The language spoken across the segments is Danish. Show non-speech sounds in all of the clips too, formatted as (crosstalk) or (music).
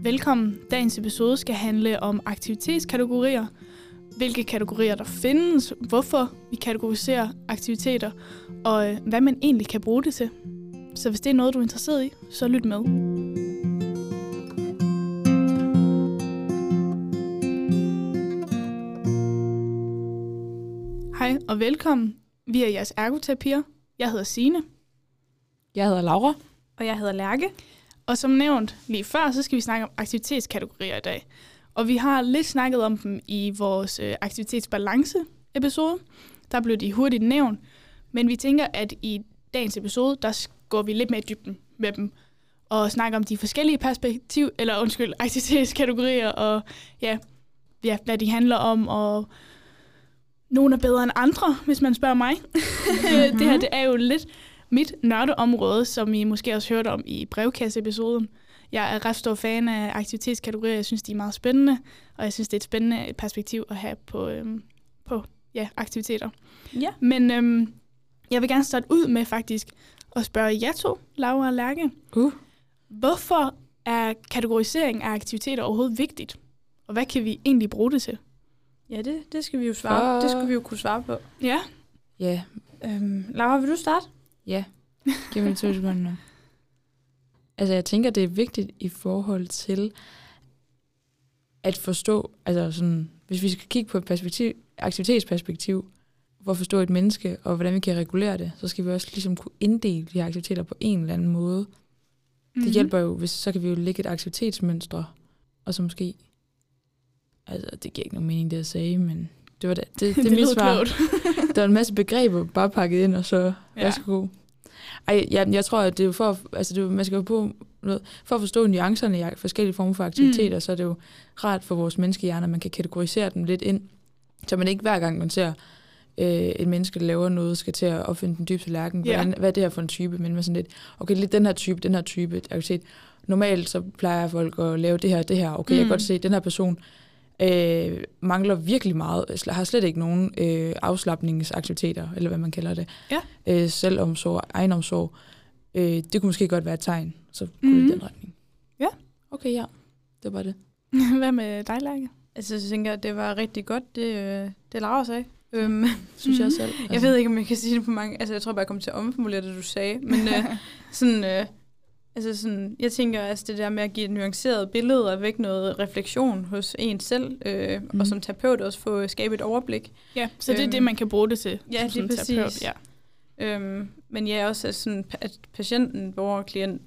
Velkommen. Dagens episode skal handle om aktivitetskategorier. Hvilke kategorier der findes, hvorfor vi kategoriserer aktiviteter, og øh, hvad man egentlig kan bruge det til. Så hvis det er noget, du er interesseret i, så lyt med. Hej og velkommen. Vi er jeres ergoterapier. Jeg hedder Sine. Jeg hedder Laura. Og jeg hedder Lærke. Og som nævnt lige før, så skal vi snakke om aktivitetskategorier i dag. Og vi har lidt snakket om dem i vores øh, aktivitetsbalance-episode. Der blev de hurtigt nævnt. Men vi tænker, at i dagens episode, der går vi lidt mere i dybden med dem. Og snakker om de forskellige perspektiv, eller undskyld, (laughs) aktivitetskategorier, og ja, ja, hvad de handler om, og nogle er bedre end andre, hvis man spørger mig. Mm-hmm. (laughs) det her, det er jo lidt mit nørdeområde, som I måske også hørte om i brevkasseepisoden. Jeg er ret stor fan af aktivitetskategorier. Jeg synes, de er meget spændende, og jeg synes, det er et spændende perspektiv at have på, øhm, på ja, aktiviteter. Ja. Men øhm, jeg vil gerne starte ud med faktisk at spørge jer to, Laura og Lærke. Uh. Hvorfor er kategorisering af aktiviteter overhovedet vigtigt? Og hvad kan vi egentlig bruge det til? Ja, det, det skal vi jo svare For- Det skal vi jo kunne svare på. Ja, Ja, Øhm, Laura, vil du starte? Ja. Giv mig to (laughs) sekunder. Altså, jeg tænker, det er vigtigt i forhold til at forstå, altså sådan, hvis vi skal kigge på et perspektiv, aktivitetsperspektiv, for at forstå et menneske, og hvordan vi kan regulere det, så skal vi også ligesom kunne inddele de her aktiviteter på en eller anden måde. Mm. Det hjælper jo, hvis så kan vi jo lægge et aktivitetsmønstre, og så måske, altså det giver ikke nogen mening, det jeg sagde, men det var det, (laughs) det, det, det, mit svar. (laughs) Der er en masse begreber bare pakket ind, og så Ja. ja. værsgo. Ej, jeg, jeg tror, at det er jo for, at- altså det er, man skal jo på noget, for at forstå nuancerne i forskellige former for aktiviteter, Mm. mm. så er det jo rart for vores menneskehjerner, at man kan kategorisere dem lidt ind, så man ikke hver gang man ser øh, et menneske, der laver noget, skal til at opfinde den dybeste lærken. Ja. Hvordan, hvad er det her for en type? Men med sådan lidt, okay, lidt den her type, den her type aktivitet. Normalt så plejer folk at lave det her, det her. Okay, mm. jeg Mm. kan godt se, den her person øh, mangler virkelig meget, sl- har slet ikke nogen øh, afslappningsaktiviteter, eller hvad man kalder det. Ja. Øh, selvomsorg, egenomsorg. Øh, det kunne måske godt være et tegn, så kunne Mhm. mm. det i den retning. Ja. Okay, ja. Det var det. (laughs) Hvad med dig, Lærke? Altså, jeg tænker, at det var rigtig godt, det, øh, det Laura sagde. Øhm, (laughs) Synes Mhm. jeg selv. jeg ved ikke, om jeg kan sige det på mange... Altså, jeg tror bare, jeg kommer til at omformulere det, du sagde. Men øh, (laughs) sådan... Øh, altså sådan, jeg tænker, altså det der med at give et nuanceret billede og væk noget refleksion hos en selv, øh, mm. Mhm. og som terapeut også få skabe et overblik. Ja, så det er Øhm, det, man kan bruge det til. ja, som lige terapeut, præcis. Ja. Øhm, men ja, også at, sådan, at patienten, borger, klient,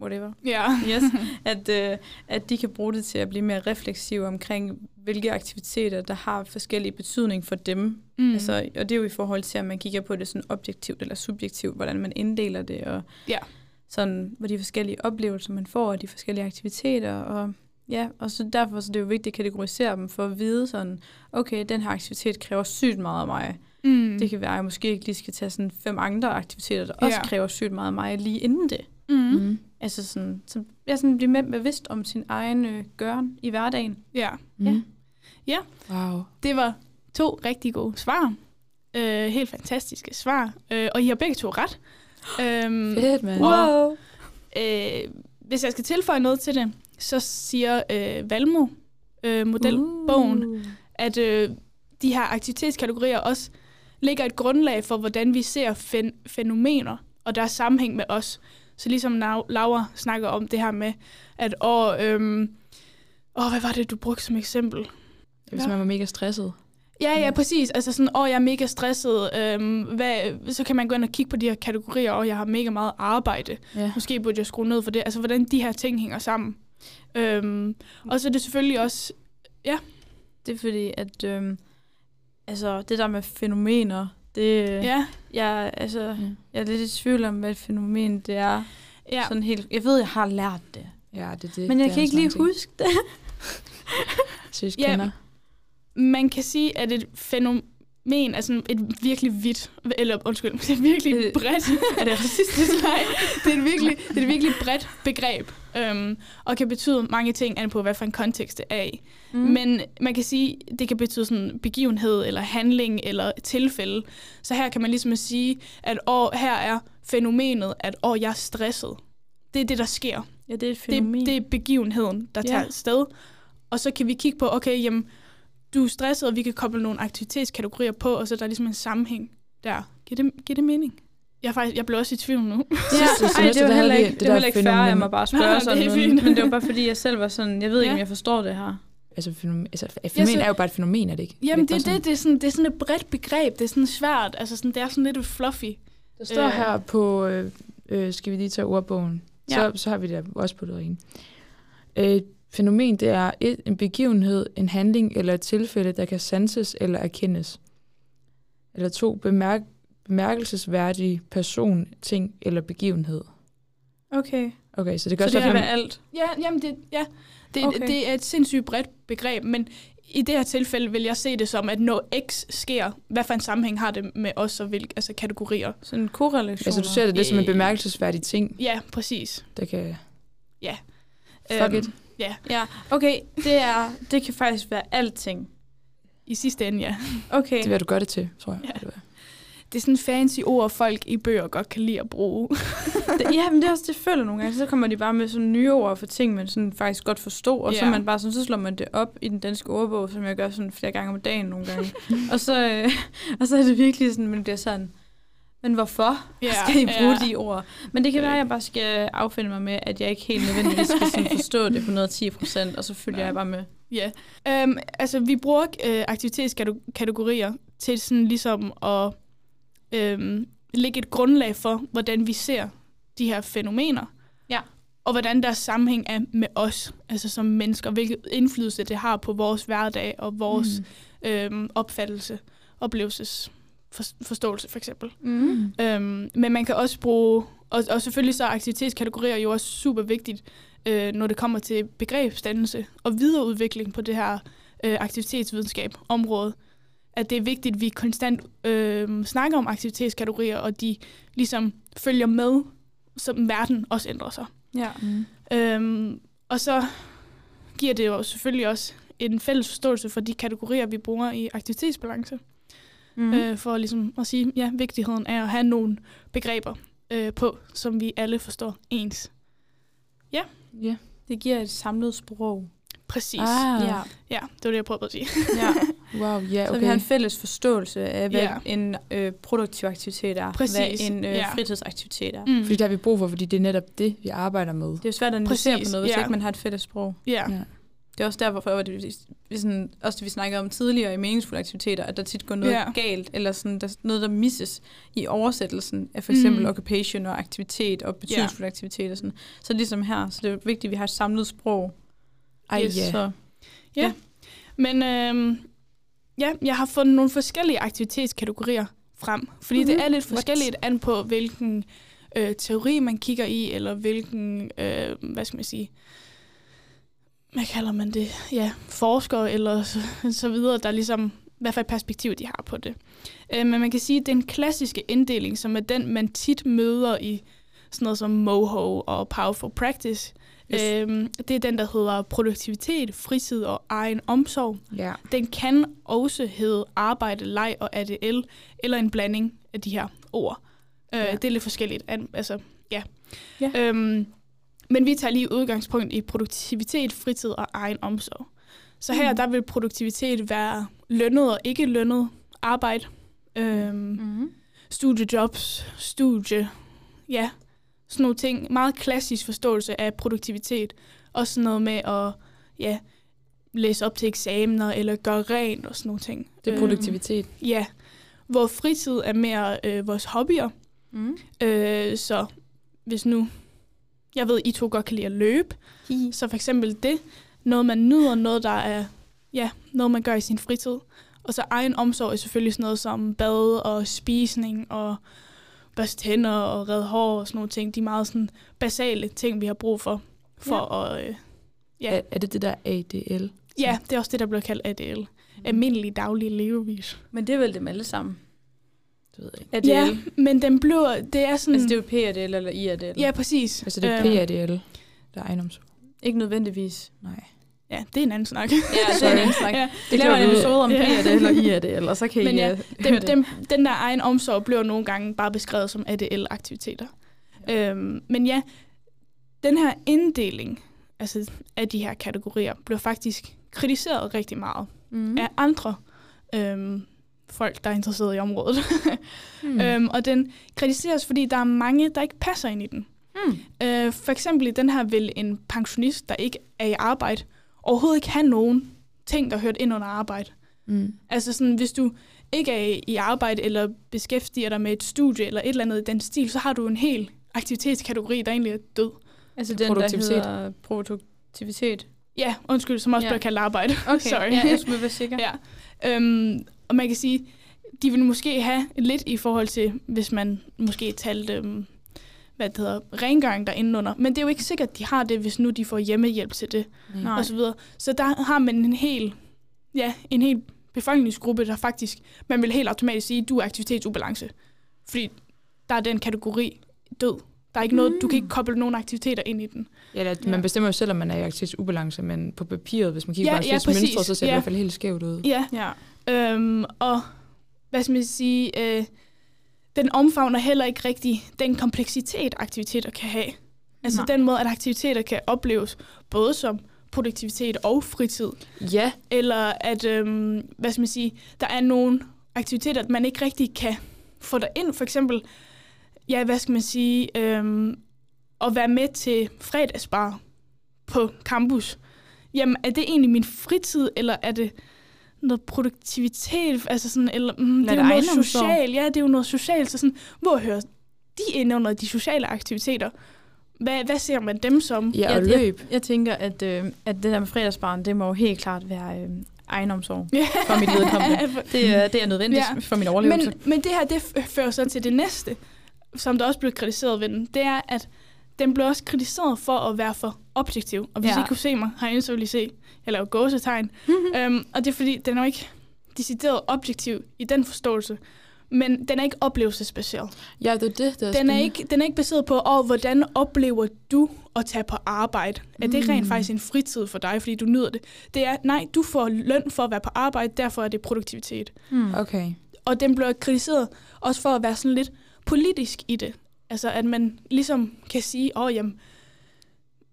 whatever, ja. yes, (laughs) at, øh, at de kan bruge det til at blive mere refleksive omkring, hvilke aktiviteter, der har forskellige betydning for dem. Mm. Altså, og det er jo i forhold til, at man kigger på det sådan objektivt eller subjektivt, hvordan man inddeler det, og Ja. Sådan, hvor de forskellige oplevelser, man får, og de forskellige aktiviteter, og ja, og så derfor så er det jo vigtigt at kategorisere dem, for at vide sådan, okay, den her aktivitet kræver sygt meget af mig. mm. Mm. Det kan være, at jeg måske ikke lige skal tage sådan fem andre aktiviteter, der også Ja. kræver sygt meget af mig lige inden det. Mm. Mm. Altså sådan, så jeg sådan bliver mere bevidst om sin egen øh, gøren i hverdagen. Ja, Mm. Ja. Wow. det var to rigtig gode svar. Øh, helt fantastiske svar. Øh, og I har begge to ret. Øhm, Fedt, mand. Wow. øh, hvis jeg skal tilføje noget til det, så siger øh, Valmo, øh, modelbogen, uh. at øh, de her aktivitetskategorier også lægger et grundlag for, hvordan vi ser fæn- fænomener og deres sammenhæng med os. Så ligesom Lau- Laura snakker om det her med, at åh, øhm, åh, hvad var det, du brugte som eksempel? Hvis man var mega stresset. Ja, ja, præcis. Altså sådan, åh, jeg er mega stresset. Øhm, hvad, så kan man gå ind og kigge på de her kategorier, og jeg har mega meget arbejde. Ja. Måske burde jeg skrue ned for det. Altså, hvordan de her ting hænger sammen. Øhm, og så er det selvfølgelig også... Det er fordi, at øhm, altså, det der med fænomener, det, ja. Ja, jeg, altså, Ja. jeg er lidt i tvivl om, hvad et fænomen det er. ja. Ja. Sådan helt, jeg ved, jeg har lært det, Ja, det er det. men jeg det kan ikke lige ting. huske det. (laughs) Synes, Ja. kender. Man kan sige, at et fænomen er sådan et virkelig vidt, eller undskyld, (laughs) det er virkelig Øh, bredt. (laughs) er det racistisk? (laughs) Nej, det er et virkelig, det er et virkelig bredt begreb, øhm, og kan betyde mange ting, an på hvad for en kontekst det er i. Mm. Men man kan sige, det kan betyde sådan begivenhed, eller handling, eller tilfælde. Så her kan man ligesom sige, at åh, her er fænomenet, at åh, jeg er stresset. Det er det, der sker. Ja, det er et fænomen. Det, det er begivenheden, der Ja. tager sted. Og så kan vi kigge på, okay, jamen, du er stresset, og vi kan koble nogle aktivitetskategorier på, og så er der ligesom en sammenhæng der. Giver det, giver det mening? Jeg, er faktisk, jeg blev også i tvivl nu. Ja, Sidste ej, det var heller ikke, det det var heller ikke fænomen. jeg må bare spørge Nej, sådan det er. Men det var bare fordi, jeg selv var sådan, jeg ved ikke, Ja. om jeg forstår det her. Altså, fænomen, altså fænomen så- er jo bare et fænomen, er det ikke? Jamen, det, er sådan- det, det, er sådan, det er sådan et bredt begreb. Det er sådan svært. Altså, sådan, det er sådan lidt fluffy. Der står Øh. her på, øh, øh, skal vi lige tage ordbogen, Ja. så, så har vi det også på det rene. Øh, fænomen, det er et, en begivenhed, en handling eller et tilfælde, der kan sanses eller erkendes. Eller to, bemærk, bemærkelsesværdig person, ting eller begivenhed. Okay. Okay, så det Så kan også det kan være, alt. Ja, jamen det, ja. Det, Okay. det er et sindssygt bredt begreb, men i det her tilfælde vil jeg se det som, at når X sker, hvad for en sammenhæng har det med os og hvilke altså kategorier? Sådan en korrelation. altså du ser det lidt som en Øh. bemærkelsesværdig ting, Ja, præcis. der kan... Ja. Fuck it. Ja, Ja, okay, det, er, det kan faktisk være alting. i sidste ende, ja. Okay. Det vil du gøre det til, tror jeg. Ja. Det Det er sådan fancy ord, folk i bøger godt kan lide at bruge. (laughs) Det, ja, men det er også det, føler nogle gange. Så kommer de bare med sådan nye ord for ting, man sådan faktisk godt forstår. Og så, Ja. er man bare sådan, så slår man det op i den danske ordbog, som jeg gør sådan flere gange om dagen nogle gange. (laughs) og, så, øh, (laughs) og så er det virkelig sådan, man bliver sådan, men hvorfor Ja, (laughs) skal I bruge ja. de ord? Men det kan være, at jeg bare skal affinde mig med, at jeg ikke helt nødvendigvis skal sådan (laughs) forstå det 110 procent, og så følger Nej. jeg bare med. Ja, øhm, altså vi bruger øh, aktivitetskategorier til sådan ligesom at øhm, lægge et grundlag for, hvordan vi ser de her fænomener. Ja. Og hvordan deres sammenhæng er med os, altså som mennesker, hvilken indflydelse det har på vores hverdag og vores mm. øhm, opfattelse, oplevelses for, forståelse for eksempel. Mm. Øhm, men man kan også bruge, og, og selvfølgelig så er aktivitetskategorier jo også super vigtigt, øh, når det kommer til begrebsdannelse og videreudvikling på det her øh, aktivitetsvidenskab område. At det er vigtigt, at vi konstant øh, snakker om aktivitetskategorier, og de ligesom følger med, som verden også ændrer sig. Ja. Mm. Øhm, og så giver det jo selvfølgelig også en fælles forståelse for de kategorier, vi bruger i aktivitetsbalance. Mm. Øh, for ligesom at sige, ja, vigtigheden af at have nogle begreber øh, på, som vi alle forstår ens. Ja. Det giver et samlet sprog. Præcis. Ah. Ja. Ja, det var det, jeg prøvede at sige. (laughs) ja. Wow, ja, Så vi har okay. en fælles forståelse af, hvad Ja. en øh, produktiv aktivitet er, Præcis, hvad en øh, ja. fritidsaktivitet er. Mm. Fordi der har vi brug for, fordi det er netop det, vi arbejder med. Det er jo svært at analysere Præcis, på noget, hvis ja. ikke man har et fælles sprog. Ja. Ja. Det er også derfor, hvor det, vi sådan, også det, vi snakkede om tidligere i meningsfulde aktiviteter, at der tit går noget Ja. galt, eller sådan, der, noget, der misses i oversættelsen af for eksempel Mm. occupation og aktivitet og betydningsfuld aktivitet og sådan. Så ligesom her, så det er vigtigt, at vi har et samlet sprog. Ej, Yes, ja. Så, Men øhm, ja, jeg har fundet nogle forskellige aktivitetskategorier frem. Fordi mm-hmm. det Mhm. er lidt What? forskelligt an på, hvilken øh, teori man kigger i, eller hvilken, øh, hvad skal man sige, hvad kalder man det? Ja, forskere eller så, så videre, der ligesom, hvad for et perspektiv de har på det. Øh, men man kan sige, at den klassiske inddeling, som er den, man tit møder i sådan noget som MOHO og Powerful Practice, Yes. øhm, det er den, der hedder produktivitet, fritid og egen omsorg. ja. Den kan også hedde arbejde, leg og ADL, eller en blanding af de her ord. Øh, Ja. Det er lidt forskelligt. Altså, ja. Ja. Øhm, men vi tager lige udgangspunkt i produktivitet, fritid og egen omsorg. Så her, Mm. der vil produktivitet være lønnet og ikke lønnet arbejde. Øhm, mm-hmm. studiejobs, studie, ja, sådan nogle ting. Meget klassisk forståelse af produktivitet. Også sådan noget med at ja, læse op til eksamener, eller gøre rent og sådan nogle ting. Det er produktivitet. Øhm, ja, hvor fritid er mere øh, vores hobbyer. Mm. Øh, så hvis nu, jeg ved, I to godt kan lide at løbe, så for eksempel det, noget man nyder, noget der er, ja, noget man gør i sin fritid. Og så egen omsorg er selvfølgelig sådan noget som bad og spisning og børste hænder og redde hår og sådan nogle ting. De er meget sådan basale ting, vi har brug for, for ja. at... Øh, Ja. Er, er det det der ADL? ja, det er også det, der bliver kaldt ADL. Almindelig daglig levevis. Men det er vel dem alle sammen. Det ved jeg ikke. ADL. Ja, men den bliver... Det er sådan... Altså det er jo PADL eller IADL. ja, præcis. Altså det er Øhm, PADL, der er ejendomsord. Ikke nødvendigvis. Nej. Ja, det er en anden snak. Ja, det er en anden snak. ja. Det laver en episode om Ja. PADL (laughs) og IADL, og så kan Men I ja, høre Den, det. den, den der egen omsorg bliver nogle gange bare beskrevet som ADL-aktiviteter. Øhm, men ja, den her inddeling altså af de her kategorier blev faktisk kritiseret rigtig meget Mm. af andre øhm, folk, der er interesseret i området. Mm. (laughs) øhm, og den kritiseres, fordi der er mange, der ikke passer ind i den. Mm. Øh, for eksempel i den her vil en pensionist, der ikke er i arbejde, overhovedet ikke have nogen ting, der hørt ind under arbejde. Mm. Altså sådan, hvis du ikke er i arbejde eller beskæftiger dig med et studie eller et eller andet i den stil, så har du en hel aktivitetskategori, der egentlig er død. Altså den, Produktivitet. der hedder produktivitet. Ja, undskyld, som også ja. bliver kaldt arbejde. (laughs) Okay, Sorry. ja, jeg skulle være sikker. (laughs) ja. Øhm, og man kan sige, de vil måske have lidt i forhold til, hvis man måske talte, øhm, hvad det hedder, rengøring derinde under. Men det er jo ikke sikkert, at de har det, hvis nu de får hjemmehjælp til det. Nej. og så videre. Så der har man en hel, ja, en hel befolkningsgruppe, der faktisk, man vil helt automatisk sige, du er aktivitetsubalance. Fordi der er den kategori død. Der er ikke noget, du kan ikke koble nogen aktiviteter ind i den. Ja, at man Ja. bestemmer jo selv, om man er i aktivitetsubalance, men på papiret, hvis man kigger Ja, på ja, præcis. så ser det Ja. i hvert fald helt skævt ud. Ja, Ja. Øhm, og hvad skal man sige, øh, den omfavner heller ikke rigtig den kompleksitet, aktiviteter kan have. Altså Nej. den måde, at aktiviteter kan opleves både som produktivitet og fritid. Ja, eller at, øhm, hvad skal man sige, der er nogle aktiviteter, man ikke rigtig kan få dig ind. For eksempel, ja, hvad skal man sige, øhm, at være med til fredagsbar på campus. Jamen, er det egentlig min fritid, eller er det noget produktivitet, altså sådan, eller mm, det er jo noget ejendomssorg. socialt, ja, det er jo noget socialt, så sådan, hvor hører de ind under de sociale aktiviteter? Hvad, hvad ser man dem som? ja og jeg, løb. Jeg, jeg tænker, at, øh, at det der med fredagsbarn, det må jo helt klart være øh, egenomsorg for mit vedkommende. (laughs) Det, er- det er nødvendigt Ja. for min overlevelse. Men, men det her, det fører så til det næste, som der også blev kritiseret ved den. Det er, at den blev også kritiseret for at være for objektiv. Og hvis Ja. I kunne se mig herinde, så ville I se, jeg laver gåsetegn. (laughs) øhm, og det er fordi, den er jo ikke decideret objektiv i den forståelse. Men den er ikke oplevelsesbaseret. Ja, det er det, der er Den er, ikke, den er ikke baseret på, oh, hvordan oplever du at tage på arbejde? Er det rent Mm. faktisk en fritid for dig, fordi du nyder det? Det er, nej, du får løn for at være på arbejde, derfor er det produktivitet. Hmm. Okay. Og den bliver kritiseret også for at være sådan lidt politisk i det. Altså at man ligesom kan sige, åh oh, jamen,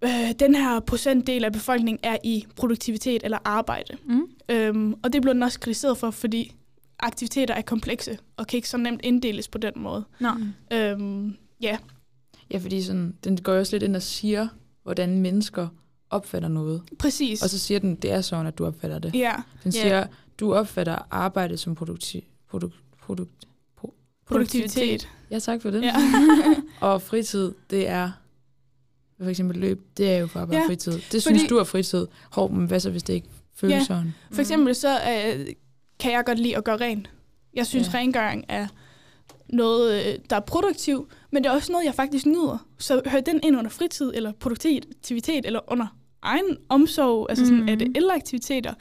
øh, den her procentdel af befolkningen er i produktivitet eller arbejde. Mm. Øhm, og det bliver den også kritiseret for, fordi aktiviteter er komplekse og kan ikke så nemt inddeles på den måde. Nå. Øhm, ja, Ja, fordi sådan, den går jo også lidt ind og siger, hvordan mennesker opfatter noget. præcis. Og så siger den, det er sådan, at du opfatter det. ja, Den siger, du opfatter arbejde som produktiv, produk, produkt, pro, produktivitet. Ja, tak for det. Ja. (laughs) Og fritid, det er for eksempel løb, det er jo for at være Ja, fritid. Det synes fordi- du er fritid. Hov, men hvad så, hvis det ikke føles Ja. sådan? For eksempel så øh, kan jeg godt lide at gøre rent. Jeg synes, Ja. rengøring er noget, øh, der er produktiv, men det er også noget, jeg faktisk nyder. Så hører den ind under fritid, eller produktivitet, eller under egen omsorg, altså sådan, Mhm. er det elaktiviteter.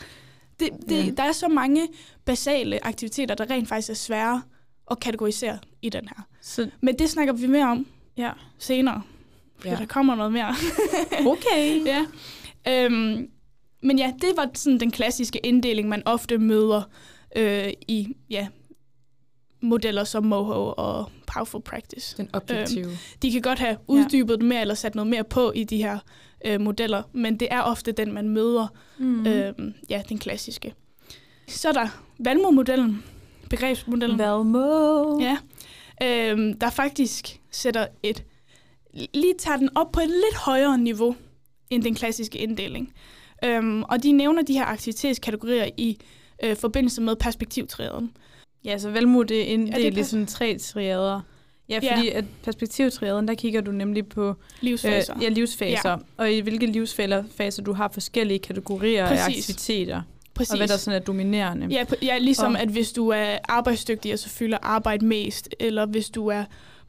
Det, det, Ja. ja. Der er så mange basale aktiviteter, der rent faktisk er svære at kategorisere i den her. Så, Men det snakker vi mere om ja. senere, fordi Ja. ja. der kommer noget mere. (laughs) Okay. Ja. Øhm, men ja, det var sådan den klassiske inddeling, man ofte møder øh, i ja, modeller som Moho og Powerful Practice. Den objektive. De kan godt have uddybet det mere eller sat noget mere på i de her øh, modeller, men det er ofte den, man møder. Mm. Øhm, ja, den klassiske. Så er der Valmo-modellen, begrebsmodellen. Valmo. Ja, øhm, der faktisk sætter et, lige tager den op på et lidt højere niveau end den klassiske inddeling. Øhm, og de nævner de her aktivitetskategorier i øh, forbindelse med perspektivtræden. Ja, så Valmo det er Ja, inddelt det i sådan tre triader. Ja, Ja. fordi at perspektivtriaden, der kigger du nemlig på Livsfaser. Øh, ja, livsfaser. Ja. Og i hvilke livsfaser faser du har forskellige kategorier af Præcis. aktiviteter. Præcis. Og hvad der sådan er dominerende. Ja, ja, ligesom Og- at hvis du er arbejdsdygtig, så fylder arbejde mest, eller hvis du er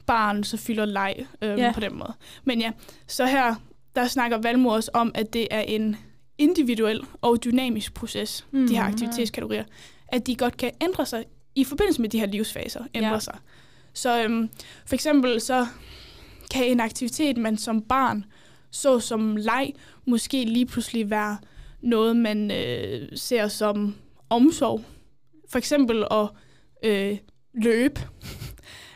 barn, så fylder leg øhm, Ja. på den måde. Men ja, så her, der snakker Valmor også om, at det er en individuel og dynamisk proces, mm. de her Mhm. aktivitetskategorier, at de godt kan ændre sig i forbindelse med de her livsfaser, ændre ja. sig. Så øhm, for eksempel så kan en aktivitet, man som barn så som leg, måske lige pludselig være noget, man øh, ser som omsorg. For eksempel at øh, løbe.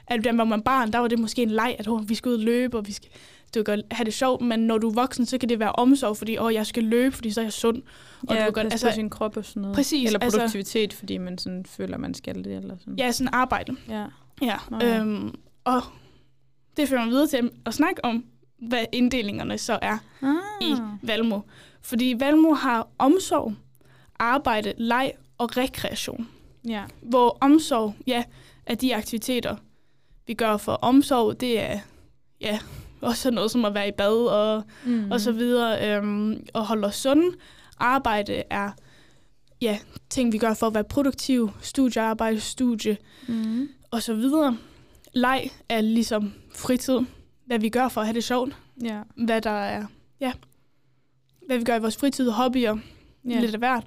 At (laughs) da man var barn, der var det måske en leg, at oh, vi skal ud og løbe, og vi skal du kan have det sjovt, men når du er voksen, så kan det være omsorg, fordi åh, jeg skal løbe, fordi så er jeg sund. Og ja, du kan, altså, på sin krop og sådan noget. Præcis, Eller altså- produktivitet, fordi man sådan føler, man skal det. Eller sådan. Ja, sådan arbejde. ja. Ja, Nå ja. øhm, og det fører mig videre til at snakke om, hvad inddelingerne så er Ah. i Valmo. Fordi Valmo har omsorg, arbejde, leg og rekreation. Ja. Hvor omsorg, ja, er de aktiviteter, vi gør for omsorg, det er ja, også noget som at være i bad og, mm. og så videre, øhm, og holde os sunde. Arbejde er ja, ting, vi gør for at være produktiv, studiearbejde, studie Mm. og så videre. Leg er ligesom fritid, hvad vi gør for at have det sjovt, Ja. hvad der er, ja, hvad vi gør i vores fritid, hobbyer, ja. lidt af hvert.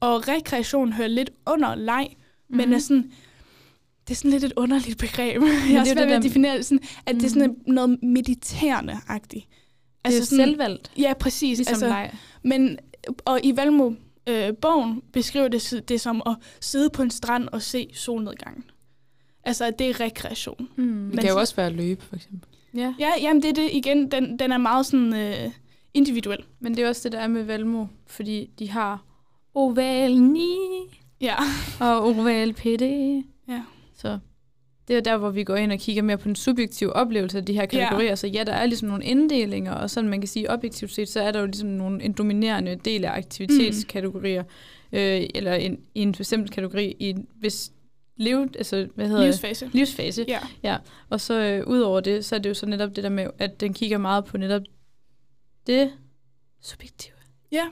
Og rekreation hører lidt under leg, mm. men Mhm. er sådan, det er sådan lidt et underligt begreb. (laughs) Jeg det har svært det ved at definere det sådan, at det er sådan Mhm. noget mediterende-agtigt. Altså det er sådan, selvvalgt, Ja, præcis. ligesom altså, leg. men, og i Valmo øh, bogen beskriver det, det som at sidde på en strand og se solnedgangen. Altså, at det er rekreation. Mm. Det Men kan jo så- også være at løbe, for eksempel. Ja. Ja, jamen det er det igen. Den, den er meget sådan øh, individuel. Men det er også det, der er med Valmo, fordi de har oval 9 Ja. (laughs) og oval PD. Ja. Så det er der, hvor vi går ind og kigger mere på den subjektive oplevelse af de her kategorier. Ja. Så ja, der er ligesom nogle inddelinger, og sådan man kan sige objektivt set, så er der jo ligesom nogle, en dominerende del af aktivitetskategorier, mm. øh, eller en, i en bestemt kategori i en vis lev, altså, hvad hedder det? Livsfase. livsfase. Ja. Og så øh, ud over det, så er det jo så netop det der med, at den kigger meget på netop det subjektive. Ja.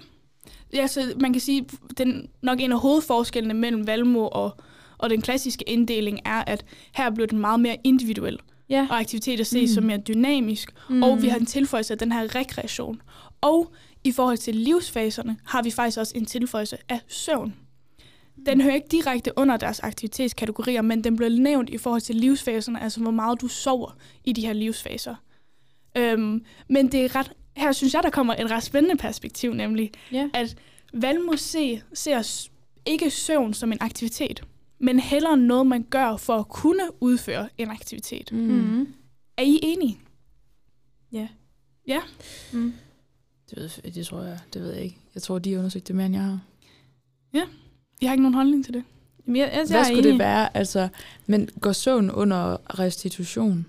Ja, så man kan sige, den nok en af hovedforskellene mellem Valmo og, og den klassiske inddeling er, at her bliver den meget mere individuel, Ja. og aktiviteter ses Mm. mm. som mere dynamisk, Mm. mm. og vi har en tilføjelse af den her rekreation. Og i forhold til livsfaserne har vi faktisk også en tilføjelse af søvn. Den hører ikke direkte under deres aktivitetskategorier, men den bliver nævnt i forhold til livsfaserne, altså hvor meget du sover i de her livsfaser. Øhm, men det er ret, her synes jeg, der kommer et ret spændende perspektiv, nemlig Ja. at Valmo se, ser ikke søvn som en aktivitet, men heller noget, man gør for at kunne udføre en aktivitet. Mm. Er I enige? Ja. Ja. Mm. Det, ved, det tror jeg, det ved jeg ikke. Jeg tror, de har undersøgt det mere, end jeg har. Jeg har ikke nogen holdning til det. Jamen, jeg, jeg, Hvad jeg skulle det enig. være? Altså, men går søvn under restitution?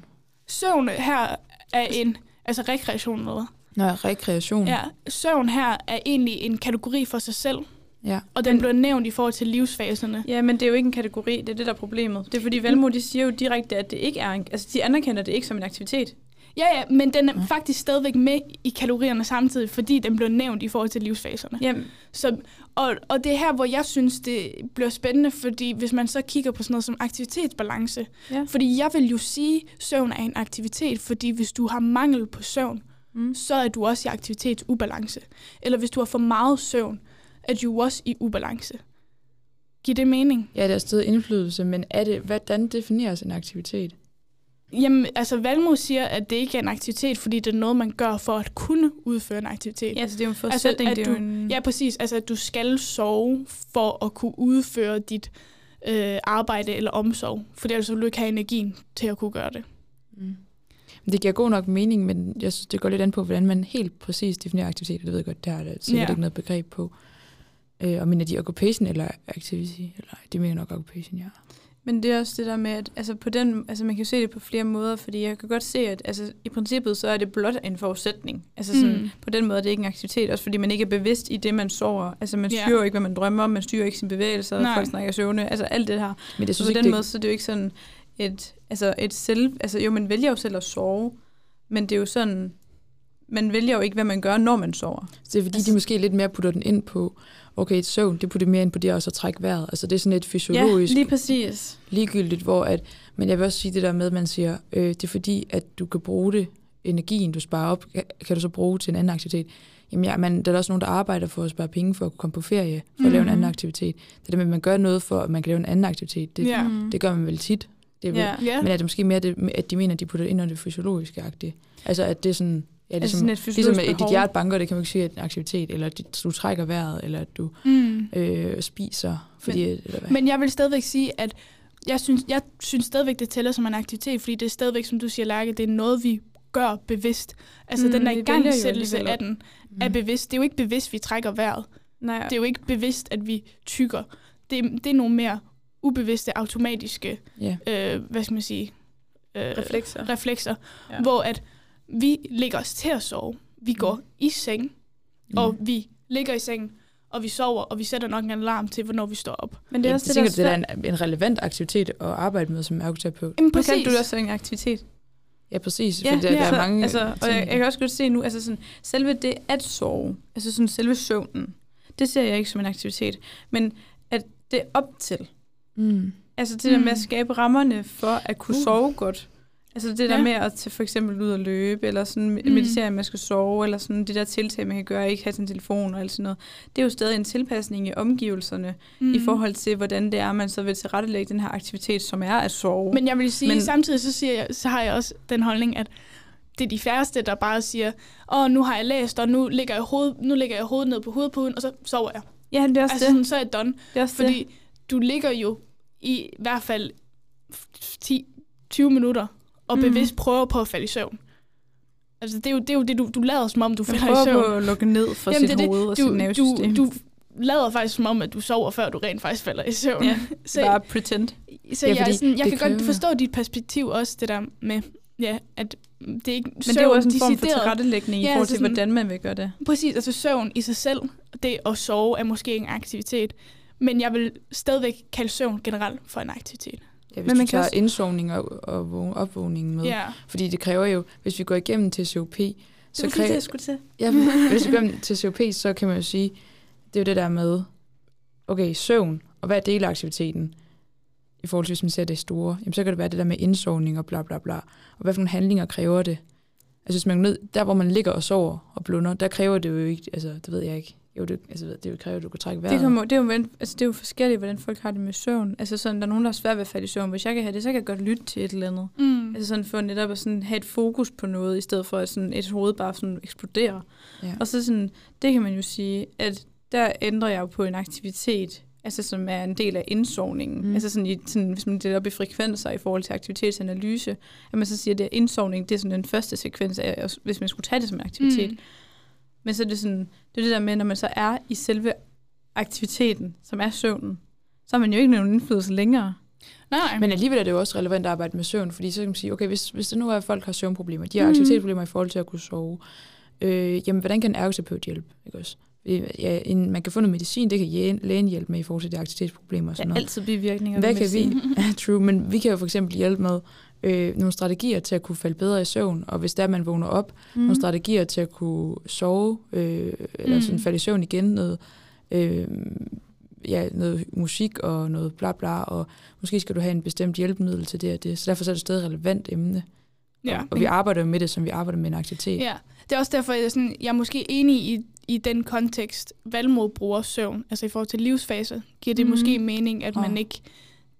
Søvn her er en, altså rekreation hvad? Nå, rekreation. Ja, søvn her er egentlig en kategori for sig selv, ja. og den bliver nævnt i forhold til livsfaserne. Ja, men det er jo ikke en kategori, det er det, der er problemet. Det er fordi Valmo, de siger jo direkte, at det ikke er en, altså de anerkender det ikke som en aktivitet. Ja, ja, men den er Ja. faktisk stadigvæk med i kategorierne samtidig, fordi den bliver nævnt i forhold til livsfaserne. Jamen, Så, og, og det er her, hvor jeg synes, det bliver spændende, fordi hvis man så kigger på sådan noget som aktivitetsbalance, Ja. fordi jeg vil jo sige, at søvn er en aktivitet, fordi hvis du har mangel på søvn, mm. så er du også i aktivitetsubalance. Eller hvis du har for meget søvn, er du også i ubalance. Giver det mening? Ja, der er stadig indflydelse, men er det, hvordan defineres en aktivitet? Jamen, altså Valmo siger, at det ikke er en aktivitet, fordi det er noget, man gør for at kunne udføre en aktivitet. Ja, så det er jo en forudsætning. at det er jo du- en... Ja, præcis. Altså, at du skal sove for at kunne udføre dit øh, arbejde eller omsorg. For ellers vil du ikke have energien til at kunne gøre det. Mm. Det giver god nok mening, men jeg synes, det går lidt an på, hvordan man helt præcis definerer aktivitet. Det ved jeg godt, der er der sikkert Ja. ikke noget begreb på. Øh, og mener de occupation eller activity? Eller, de mener nok occupation, ja. Men det er også det der med, at altså på den, altså man kan jo se det på flere måder, fordi jeg kan godt se, at altså, i princippet så er det blot en forudsætning. Altså sådan, Mm. på den måde er det ikke en aktivitet, også fordi man ikke er bevidst i det, man sover. Altså man styrer jo ikke, hvad man drømmer om, man styrer ikke sine bevægelser, Nej. folk snakker søvne, altså alt det her. Men det Så synes på ikke, den det, måde, så er det jo ikke sådan et, altså et selv, altså jo, man vælger jo selv at sove, men det er jo sådan, man vælger jo ikke, hvad man gør, når man sover. det er fordi, altså- de måske lidt mere putter den ind på, okay, et søvn, det putter mere ind på det også at trække vejret. Altså det er sådan et fysiologisk Ja, lige præcis. ligegyldigt, hvor at, men jeg vil også sige det der med, at man siger, øh, det er fordi, at du kan bruge det, energien, du sparer op, kan, du så bruge til en anden aktivitet. Jamen ja, man, der er også nogen, der arbejder for at spare penge for at kunne komme på ferie, for at lave en anden Mhm. aktivitet. Det der med, at man gør noget for, at man kan lave en anden aktivitet, det. Mm. det gør man vel tit. Det er vel, ja. Ja. Men er det måske mere, det, at de mener, at de putter det ind under det fysiologiske agtige? Altså at det er sådan, ja, Altså ligesom, sådan et ligesom fysiologisk at dit hjerte banker, det kan man ikke sige, at det er en aktivitet, eller at du trækker vejret, eller at du Mm. øh, spiser, fordi, eller hvad? Men jeg vil stadigvæk sige, at jeg synes, jeg synes stadigvæk, det tæller som en aktivitet, fordi det er stadigvæk, som du siger, Lærke, det er noget, vi gør bevidst. Altså Mm, den der igangsættelse af den er bevidst. Det er jo ikke bevidst, vi trækker vejret. Nej, Det er jo ikke bevidst, at vi tykker. Det, det er nogle mere ubevidste, automatiske, Ja. øh, hvad skal man sige, øh, reflekser. reflekser Ja. hvor at vi lægger os til at sove. Vi går Mm. i seng, Mm. og vi ligger i sengen, og vi sover, og vi sætter nok en alarm til, hvornår vi står op. Men det er Ja, også jeg det, der tænker, er det er en, en relevant aktivitet at arbejde med som ergoterapeut. Jamen, Men kan du også have en aktivitet? Ja, præcis. Ja, fordi der, ja. der er mange altså, og ting. jeg, jeg kan også godt se nu, altså sådan, selve det at sove, altså sådan selve søvnen, det ser jeg ikke som en aktivitet, men at det op til, Mm. altså det der med at Mm. skabe rammerne for at kunne Uh. sove godt, altså det der Ja. med at tage for eksempel ud og løbe, eller sådan Mm. meditere, at man skal sove, eller sådan det der tiltag, man kan gøre, ikke have sin telefon og alt sådan noget, det er jo stadig en tilpasning i omgivelserne, mm. i forhold til, hvordan det er, man så vil tilrettelægge den her aktivitet, som er at sove. Men jeg vil sige, Men- samtidig så, siger jeg, så har jeg også den holdning, at det er de færreste, der bare siger, åh, nu har jeg læst, og nu ligger jeg, hoved, nu ligger jeg hovedet ned på hovedpuden, og så sover jeg. ja, det er også Altså, det. sådan, så er jeg done. det, er også det. Du ligger jo i hvert fald 10-20 minutter, og Mm. bevidst prøver på at falde i søvn. Altså, det er jo det, er jo det du, du lader som om, du falder i prøver søvn. på at lukke ned for Jamen, sit det hoved og sit du, nervesystem. du, du lader faktisk som om, at du sover, før du rent faktisk falder i søvn. Ja, (laughs) så bare pretend. så Ja, jeg, fordi sådan, jeg det kan godt forstå dit perspektiv også, det der med, ja, at det er ikke Men det er jo også en form for tilrettelægning i Ja, forhold altså til, sådan- hvordan man vil gøre det. Præcis, altså søvn i sig selv, det at sove er måske en aktivitet, men jeg vil stadigvæk kalde søvn generelt for en aktivitet. Ja, hvis Men man du tager også- indsovning og, og vågen, opvågningen med. Ja. Fordi det kræver jo, hvis vi går igennem TCOP, så kræver, skulle til. ja, (laughs) hvis vi går igennem TCOP, så kan man jo sige, det er jo det der med, okay, søvn, og hvad er delaktiviteten? I forhold til, hvis man ser det store, jamen, så kan det være det der med indsovning og bla bla bla. Og hvad for nogle handlinger kræver det? Altså hvis man er ned, der hvor man ligger og sover og blunder, der kræver det jo ikke, altså det ved jeg ikke. Jo, det, altså, det kræver, at du kan trække vejret. Det, kommer, det, er jo, altså, det er jo forskelligt, hvordan folk har det med søvn. Altså sådan, der er nogen, der har svært ved at falde i søvn. Hvis jeg kan have det, så kan jeg godt lytte til et eller andet. Mm. Altså sådan for netop at sådan have et fokus på noget, i stedet for at sådan et hoved bare sådan eksploderer. Ja. Og så sådan, det kan man jo sige, at der ændrer jeg jo på en aktivitet, altså som er en del af indsovningen. Mm. Altså sådan, i, sådan, hvis man deler op i frekvenser i forhold til aktivitetsanalyse, at man så siger, at det er indsovning, det er sådan den første sekvens af, hvis man skulle tage det som en aktivitet. Mm. Men så er det sådan, det er det der med, når man så er i selve aktiviteten, som er søvnen, så har man jo ikke nogen indflydelse længere. Nej, Men alligevel er det jo også relevant at arbejde med søvn, fordi så kan man sige, okay, hvis, hvis det nu er, at folk har søvnproblemer, de har mm. aktivitetsproblemer i forhold til at kunne sove, øh, jamen hvordan kan en ergoterapeut hjælpe? Ikke også? Øh, Ja, en, man kan få noget medicin, det kan lægen- hjælpe med i forhold til de aktivitetsproblemer og sådan Der er noget. altid bivirkninger Hvad ved kan vi? medicin. (laughs) Ja, true, men vi kan jo for eksempel hjælpe med øh, nogle strategier til at kunne falde bedre i søvn, og hvis der man vågner op, mm. nogle strategier til at kunne sove, øh, eller Mm. sådan falde i søvn igen, noget, øh, ja, noget musik og noget bla bla, og måske skal du have en bestemt hjælpemiddel til det og det, så derfor så er det stadig et relevant emne. ja. Og, og vi arbejder jo med det, som vi arbejder med en aktivitet. Ja, det er også derfor, jeg er, sådan, jeg er måske enig i, i den kontekst, Valmod bruger søvn, altså i forhold til livsfase, giver det mm. måske mening, at man Åh. ikke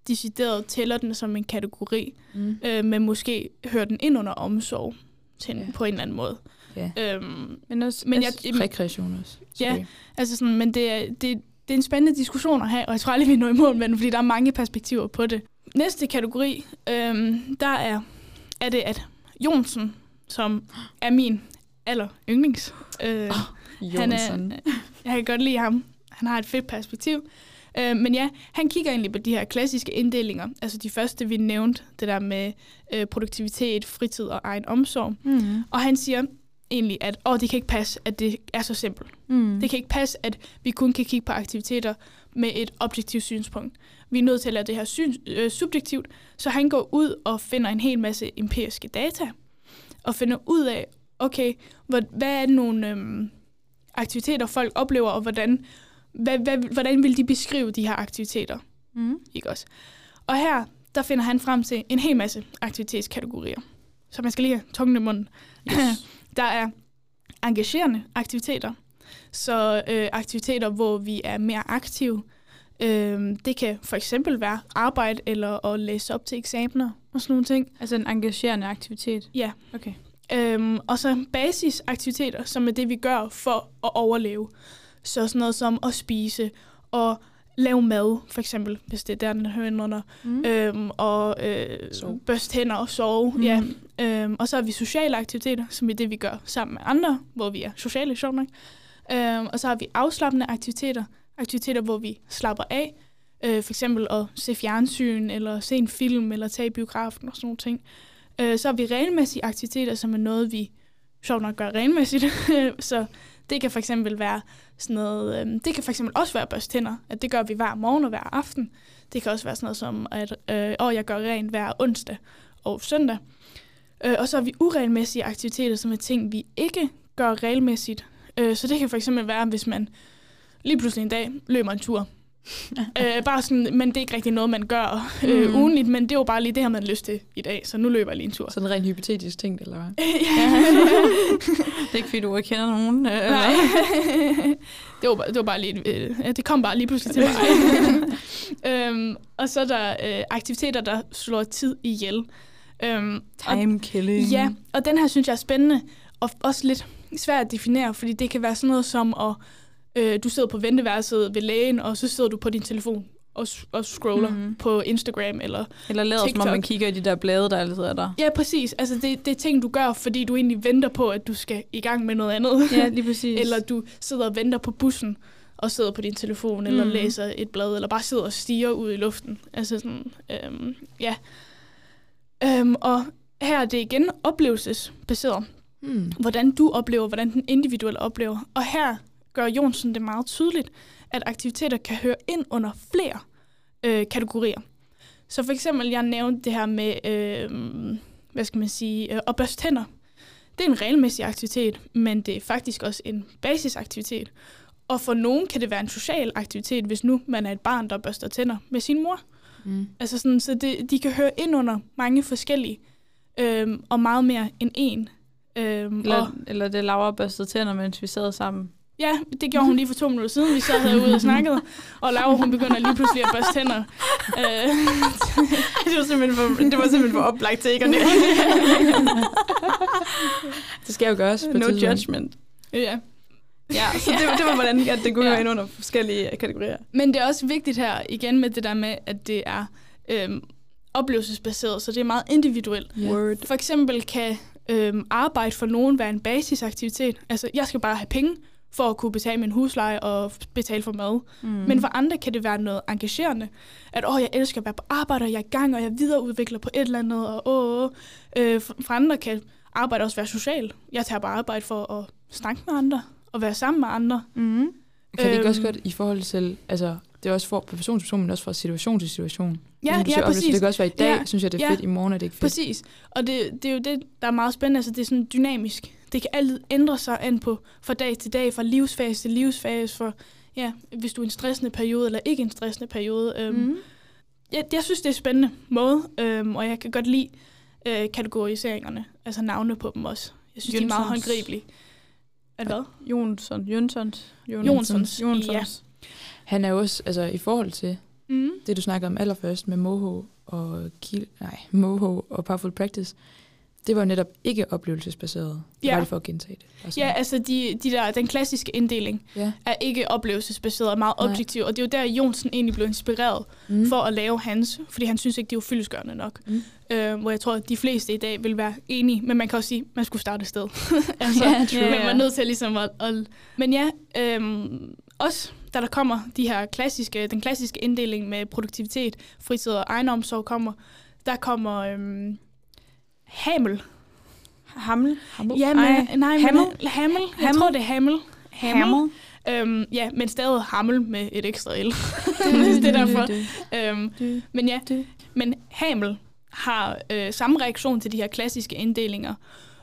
decideret tæller den som en kategori, Mm. øh, men måske hører den ind under omsorg til, Ja. ja. på en eller anden måde. Ja. Øhm, Men, også, men jeg, altså, Rekreation også. Ja. selvfølgelig. altså sådan, men det er, det, det er en spændende diskussion at have, og jeg tror aldrig, vi når i mål med den, fordi der er mange perspektiver på det. Næste kategori, øhm, der er, er det, at Jonsen, som er min aller yndlings, øh, Han Jonsson. er, (laughs) jeg kan godt lide ham. Han har et fedt perspektiv. Øh, men ja, han kigger egentlig på de her klassiske inddelinger. Altså de første, vi nævnte, det der med øh, produktivitet, fritid og egen omsorg. mm. Og han siger egentlig, at åh, det kan ikke passe, at det er så simpelt. Mm. Det kan ikke passe, at vi kun kan kigge på aktiviteter med et objektivt synspunkt. Vi er nødt til at lade det her syn, øh, subjektivt, så han går ud og finder en hel masse empiriske data, og finder ud af, okay, hvad, hvad er nogle øhm, aktiviteter, folk oplever, og hvordan, hvad, hvad, hvordan vil de beskrive de her aktiviteter? Mm. Ikke også? Og her, der finder han frem til en hel masse aktivitetskategorier. Så man skal lige have tungen i munden. Yes. (laughs) Der er engagerende aktiviteter. Så øh, aktiviteter, hvor vi er mere aktive. Øh, det kan for eksempel være arbejde eller at læse op til eksamener og sådan nogle ting. Altså en engagerende aktivitet. Ja. Okay. Øhm, og så basisaktiviteter, som er det, vi gør for at overleve. Så sådan noget som at spise og lave mad, for eksempel, hvis det er der, den hører under. Mm. Øhm, og øh, Sove. børste hænder og sove. Mhm. Ja. Øhm, og så har vi sociale aktiviteter, som er det, vi gør sammen med andre, hvor vi er sociale, sjovt nok. Øhm, og så har vi afslappende aktiviteter, aktiviteter, hvor vi slapper af. Øh, for eksempel at se fjernsyn, eller se en film, eller tage i biografen og sådan nogle ting. Øh, så har vi regelmæssige aktiviteter, som er noget, vi sjovt nok gør regelmæssigt. (laughs) så det kan for eksempel være sådan noget, øhm, det kan for eksempel også være børste tænder, at det gør vi hver morgen og hver aften. Det kan også være sådan noget som, at øh, åh, jeg gør rent hver onsdag og søndag. Øh, og så har vi uregelmæssige aktiviteter, som er ting, vi ikke gør regelmæssigt. Øh, så det kan for eksempel være, hvis man lige pludselig en dag løber en tur. (laughs) øh, bare sådan, men det er ikke rigtig noget, man gør øh, Mhm. ugenligt, men det er jo bare lige det, har man lyst til i dag, så nu løber jeg lige en tur. Sådan rent hypotetisk ting, eller hvad? (laughs) Det er ikke fordi, du kender nogen. Øh, Nej. (laughs) det, var, bare- det var bare lige, øh, ja, det kom bare lige pludselig til mig. øhm, og så er der øh, aktiviteter, der slår tid ihjel. Øhm, og, Time killing. ja, og den her synes jeg er spændende, og også lidt svært at definere, fordi det kan være sådan noget som, at øh, du sidder på venteværelset ved lægen, og så sidder du på din telefon og, og scroller Mhm. mm. på Instagram, eller Eller lader som om TikTok. man kigger i de der blade, der altid er der. Ja, præcis. Altså, det, det er ting, du gør, fordi du egentlig venter på, at du skal i gang med noget andet. Ja, lige præcis. (laughs) eller du sidder og venter på bussen, og sidder på din telefon, eller Mhm. læser et blad, eller bare sidder og stiger ud i luften. Altså sådan, øhm, ja. Øhm, og her er det igen oplevelsesbaseret. Hmm. Hvordan du oplever, hvordan den individuelle oplever. Og her gør Jonsen det meget tydeligt, at aktiviteter kan høre ind under flere øh, kategorier. Så for eksempel, jeg nævnte det her med, øh, hvad skal man sige, øh, at børste tænder. Det er en regelmæssig aktivitet, men det er faktisk også en basisaktivitet. Og for nogen kan det være en social aktivitet, hvis nu man er et barn, der børster tænder med sin mor. Mm. Altså sådan, så det, de kan høre ind under mange forskellige, øhm, og meget mere end en. Øhm, og, Eller, eller det Laura børstede tænder, mens vi sad sammen. Ja, det gjorde hun lige for to minutter siden. Vi sad herude og (laughs) snakkede, og Laura, hun begynder lige pludselig at børste tænder. Øh, (laughs) det, var simpelthen for, det var simpelthen for oplagt til ikke at nævne. Det (laughs) skal jo gøres på No tidspunkt. judgment. ja. Ja, så det, det var hvordan at det kunne Ja. ind under forskellige kategorier. Men det er også vigtigt her, igen med det der med, at det er øhm, oplevelsesbaseret, så det er meget individuelt. Word. For eksempel kan øhm, arbejde for nogen være en basisaktivitet. Altså, jeg skal bare have penge for at kunne betale min husleje og betale for mad. Mm. Men for andre kan det være noget engagerende. At, åh, jeg elsker at være på arbejde, og jeg er i gang, og jeg videreudvikler på et eller andet. Og, åh, åh. Øh, for, andre kan arbejde også være social. Jeg tager bare arbejde for at snakke med andre, og være sammen med andre. Mm. Kan det ikke også Øhm. godt i forhold til, altså, det er også for person til person, men også fra situation til situation. Ja, du ja, præcis. Det kan også være i dag, Ja, synes jeg, det er ja. fedt. I morgen er det ikke fedt. Præcis. Og det, det er jo det, der er meget spændende. Altså, det er sådan dynamisk. Det kan altid ændre sig an på fra dag til dag, fra livsfase til livsfase, for ja, hvis du er en stressende periode, eller ikke en stressende periode. Øhm, Mm. jeg, jeg synes, det er en spændende måde, øhm, og jeg kan godt lide øh, kategoriseringerne, altså navne på dem også. Jeg synes, de er meget Jønsons. håndgribelige. At hvad? Jonsson. Jonsons. Jonsons, Jonsons. Han er jo også, altså i forhold til Mm. det, du snakkede om allerførst med Moho og Kiel, nej, Moho og Powerful Practice, det var jo netop ikke oplevelsesbaseret. Det Ja. var det for at gentage det. Sådan. Ja, altså de, de der, den klassiske inddeling ja. er ikke oplevelsesbaseret og meget Nej. objektiv, og det er jo der, Jonsen egentlig blev inspireret Mm. for at lave hans, fordi han synes ikke, det var fyldesgørende nok. Mm. Øh, hvor jeg tror, at de fleste i dag vil være enige, men man kan også sige, at man skulle starte et sted. (laughs) altså, Ja, true. Man er nødt til ligesom at... at men ja, øhm, også da der kommer de her klassiske, den klassiske inddeling med produktivitet, fritid og egenomsorg kommer, der kommer øhm, Hamel. Hamel. Ja, Ej, men, nej, Hamel? Men, Hamel. Jeg Hamel? tror, det er Hamel. Hamel. Øhm, ja, men stadig Hamel med et ekstra L. (laughs) det er derfor. Øhm, men ja, men Hamel har øh, samme reaktion til de her klassiske inddelinger,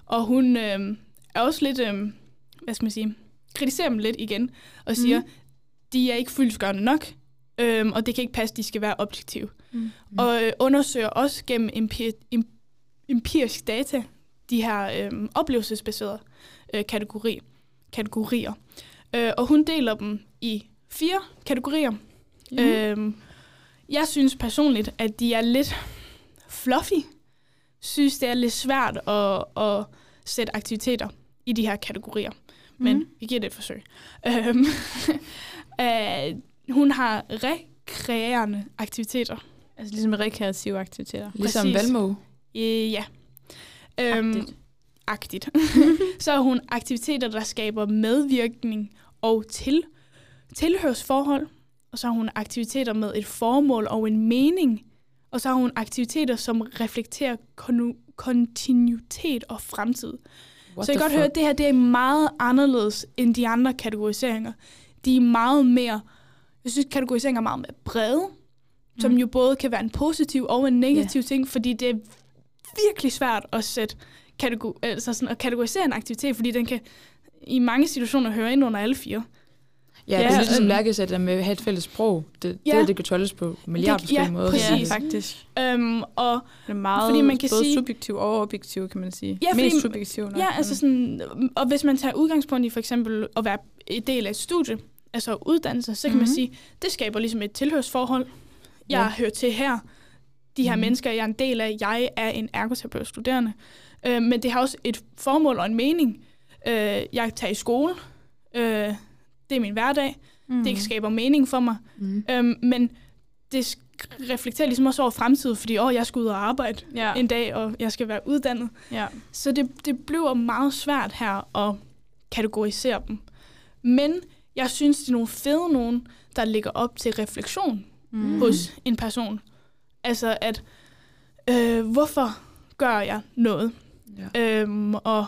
og hun øh, er også lidt, øh, hvad skal man sige, kritiserer dem lidt igen, og siger, Mhm. de er ikke fyldesgørende nok, øh, og det kan ikke passe, de skal være objektive. Mm. Mm. Og øh, undersøger også gennem empir- em- empirisk data de her øh, oplevelsesbaserede øh, kategori, kategorier. Øh, og hun deler dem i fire kategorier. Mm. Øhm, jeg synes personligt, at de er lidt fluffy. Synes, det er lidt svært at, at sætte aktiviteter i de her kategorier. Men Mhm. vi giver det et forsøg. Øhm, (laughs) øh, hun har rekreerende aktiviteter. Altså ligesom rekreative aktiviteter. Ligesom Præcis. Valmo. Øh, ja. Øhm, Agtigt. agtigt. (laughs) så har hun aktiviteter, der skaber medvirkning og til, tilhørsforhold. Og så har hun aktiviteter med et formål og en mening. Og så har hun aktiviteter, som reflekterer konu- kontinuitet og fremtid. What så jeg kan godt høre, at det her det er meget anderledes end de andre kategoriseringer. De er meget mere, jeg synes, kategoriseringer er meget mere brede, mm. som jo både kan være en positiv og en negativ yeah. ting, fordi det er virkelig svært at sætte kategor- altså sådan at kategorisere en aktivitet, fordi den kan i mange situationer høre ind under alle fire. Ja, det Ja, er lidt ligesom øhm, lærkesæt der med at have et fælles sprog. Det, Ja. det, det kan tolles på milliarder Det- forskellige ja, måder. præcis. Ja, faktisk. Øhm, og Det er meget Fordi man kan både sige- subjektiv og objektiv, kan man sige. Ja, fordi- Mest subjektiv nok. ja, altså sådan, og hvis man tager udgangspunkt i for eksempel at være en del af et studie, altså uddannelse, så kan mm-hmm. man Mhm. sige, det skaber ligesom et tilhørsforhold. Jeg ja. hører til her. De her Mhm. mm. mennesker, jeg er en del af, jeg er en ergoterapeut studerende. Øh, men det har også et formål og en mening. Øh, jeg tager i skole. Øh, det er min hverdag. mm. Det skaber mening for mig. Mm. Øhm, men det reflekterer ligesom også over fremtiden, fordi åh, jeg skal ud og arbejde Ja, en dag, og jeg skal være uddannet. ja. Så det, det bliver meget svært her at kategorisere dem. Men jeg synes, det er nogle fede nogen, der ligger op til refleksion mm. hos en person. Altså at, øh, hvorfor gør jeg noget? Ja. Øhm, og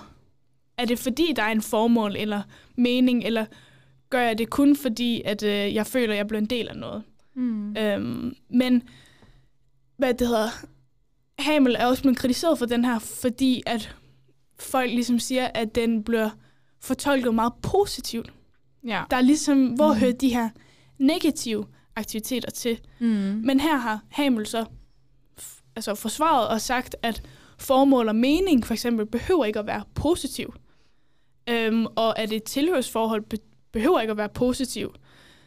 er det fordi, der er en formål eller mening, eller gør jeg det kun fordi, at øh, jeg føler, at jeg bliver en del af noget? Mm. Øhm, men, hvad det hedder, Hamel er også blevet kritiseret for den her, fordi at folk ligesom siger, at den bliver fortolket meget positivt. Ja. Der er ligesom, hvor mm. hører de her negative aktiviteter til? Mm. Men her har Hamel så altså forsvaret og sagt, at formål og mening for eksempel behøver ikke at være positiv. Øhm, og at et tilhørsforhold be- behøver ikke at være positiv.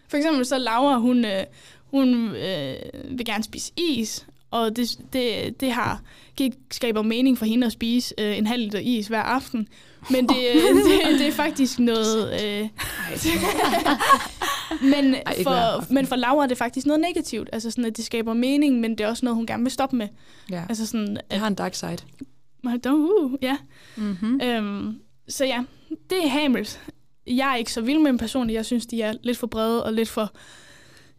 For eksempel så Laura, hun, øh, hun øh, vil gerne spise is, og det, det, det har det skaber mening for hende at spise øh, en halv liter is hver aften. Men det, det, det er faktisk noget... Øh, (laughs) men, Ej, for, men for Laura er det faktisk noget negativt. Altså sådan, at det skaber mening, men det er også noget, hun gerne vil stoppe med. ja. Altså sådan, Jeg har en dark side. at, uh, ja. Mm-hmm. Øhm, så ja, det er Hamels. Jeg er ikke så vild med dem personligt. Jeg synes, de er lidt for brede og lidt for...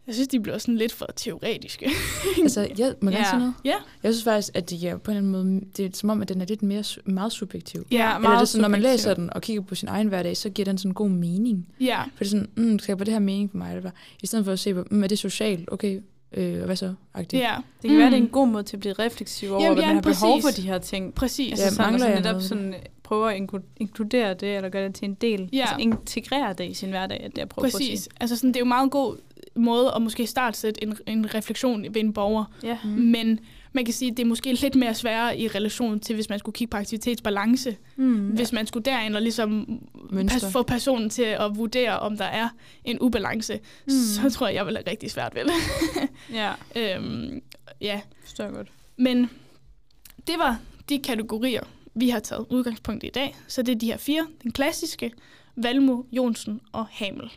Jeg synes, de bliver sådan lidt for teoretiske. (laughs) Altså, jeg må jeg Ja. ja. sige noget? Ja. Jeg synes faktisk, at de er på en eller anden måde, det er som om, at den er lidt mere, meget subjektiv. Ja, Eller meget det er sådan, når man læser den og kigger på sin egen hverdag, så giver den sådan god mening. ja, For det er sådan, mm, skaber det her mening for mig? Eller hvad? I stedet for at se på, mm, er det socialt? Okay, øh, og hvad så? Agtigt. ja, Det kan være, Mm. det er en god måde til at blive refleksiv over, Jamen, at man ja, har behov præcis. for de her ting. præcis. Altså Ja, sådan, mangler at jeg man netop sådan prøver at inklu- inkludere det, eller gøre det til en del. Ja. Altså integrere det i sin hverdag, at det jeg prøver på at Præcis. sige. Altså sådan, det er jo en meget god måde at måske startsætte en, en refleksion ved en borger. Ja. Mm. Men man kan sige, at det er måske lidt mere sværere i relation til, hvis man skulle kigge på aktivitetsbalance. Mm. Hvis man skulle derind og ligesom Mønstre. pas, få personen til at vurdere, om der er en ubalance, Mm. så tror jeg, jeg vil have rigtig svært ved det. (laughs) Ja, øhm, ja, forstår godt. men det var de kategorier, vi har taget udgangspunkt i i dag. Så det er de her fire. Den klassiske, Valmo, Jonsen og Hamel.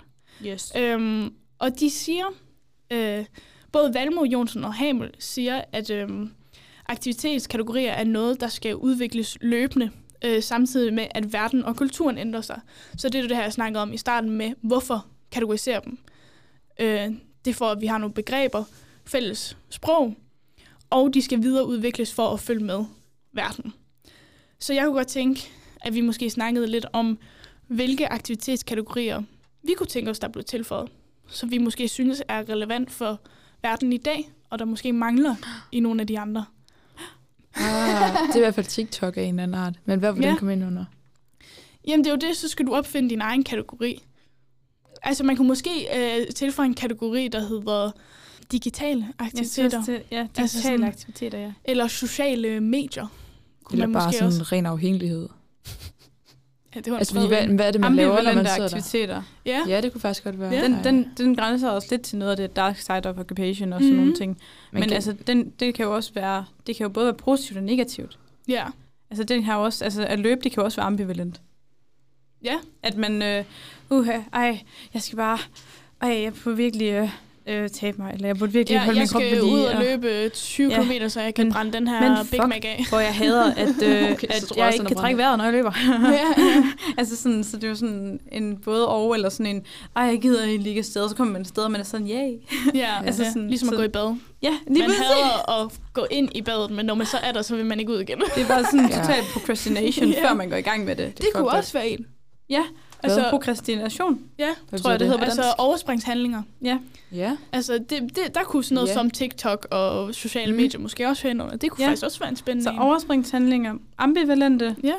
Yes. Øhm, og de siger, øh, både Valmo, Jonsen og Hamel siger, at øh, aktivitetskategorier er noget, der skal udvikles løbende, øh, samtidig med, at verden og kulturen ændrer sig. Så det er det her, jeg snakkede om i starten med, hvorfor kategorisere dem. Øh, det er for, at vi har nogle begreber, fælles sprog, og de skal videreudvikles for at følge med verden. Så jeg kunne godt tænke, at vi måske snakkede lidt om, hvilke aktivitetskategorier vi kunne tænke os, der blev tilføjet, så vi måske synes er relevant for verden i dag, og der måske mangler i nogle af de andre. Ah, det er i hvert fald TikTok af en eller anden art. Men hvad vil Ja. den komme ind under? Jamen det er jo det, så skal du opfinde din egen kategori. Altså man kunne måske øh, tilføje en kategori, der hedder digitale aktiviteter, ja, digitale Altså sådan- aktiviteter, ja. eller sociale medier. Kunne Eller man bare måske sådan også. en ren afhængighed? Ja, det var Altså, fordi, hvad, hvad er det, man laver, når man sidder der? aktiviteter. Ja. Ja, det kunne faktisk godt være. Ja. Den, den, den grænser også lidt til noget af det dark side of occupation og sådan Mhm. nogle ting. Man Men kan- altså, den, det kan jo også være, det kan jo både være positivt og negativt. ja. Altså, den har jo også, altså, at løbe, det kan jo også være ambivalent. Ja. At man, øh, uha, ej, jeg skal bare, ej, jeg får virkelig, øh, øh, tabe mig, eller jeg burde virkelig Ja, holde jeg min krop skal ved lige. ud og løbe 20 Ja. km, så jeg kan Men- brænde den her men Big fuck, Mac af. Hvor jeg hader, at, (laughs) øh, Okay, at jeg jeg ikke kan trække vejret, når jeg løber. ja, ja. (laughs) altså sådan, så det er jo sådan en både og, eller sådan en, ej, jeg gider ikke ligge afsted, og så kommer man afsted, og man er sådan, yay. ja, (laughs) Altså ja. sådan- ligesom at så- gå i bad. Ja, lige Man præcis. hader at gå ind i badet, men når man så er der, så vil man ikke ud igen. Det er bare sådan Ja. total procrastination, Ja. før man går i gang med det. Det, det kunne også være en. Ja, Altså, prokrastination. ja, Hvad tror jeg, det betyder hedder på altså overspringshandlinger. Ja, Ja. Altså, det, det, der kunne sådan noget Ja. som TikTok og sociale Mm. medier måske også høre ind under. Det kunne Ja. faktisk også være en spændende så en. overspringshandlinger, ambivalente Ja,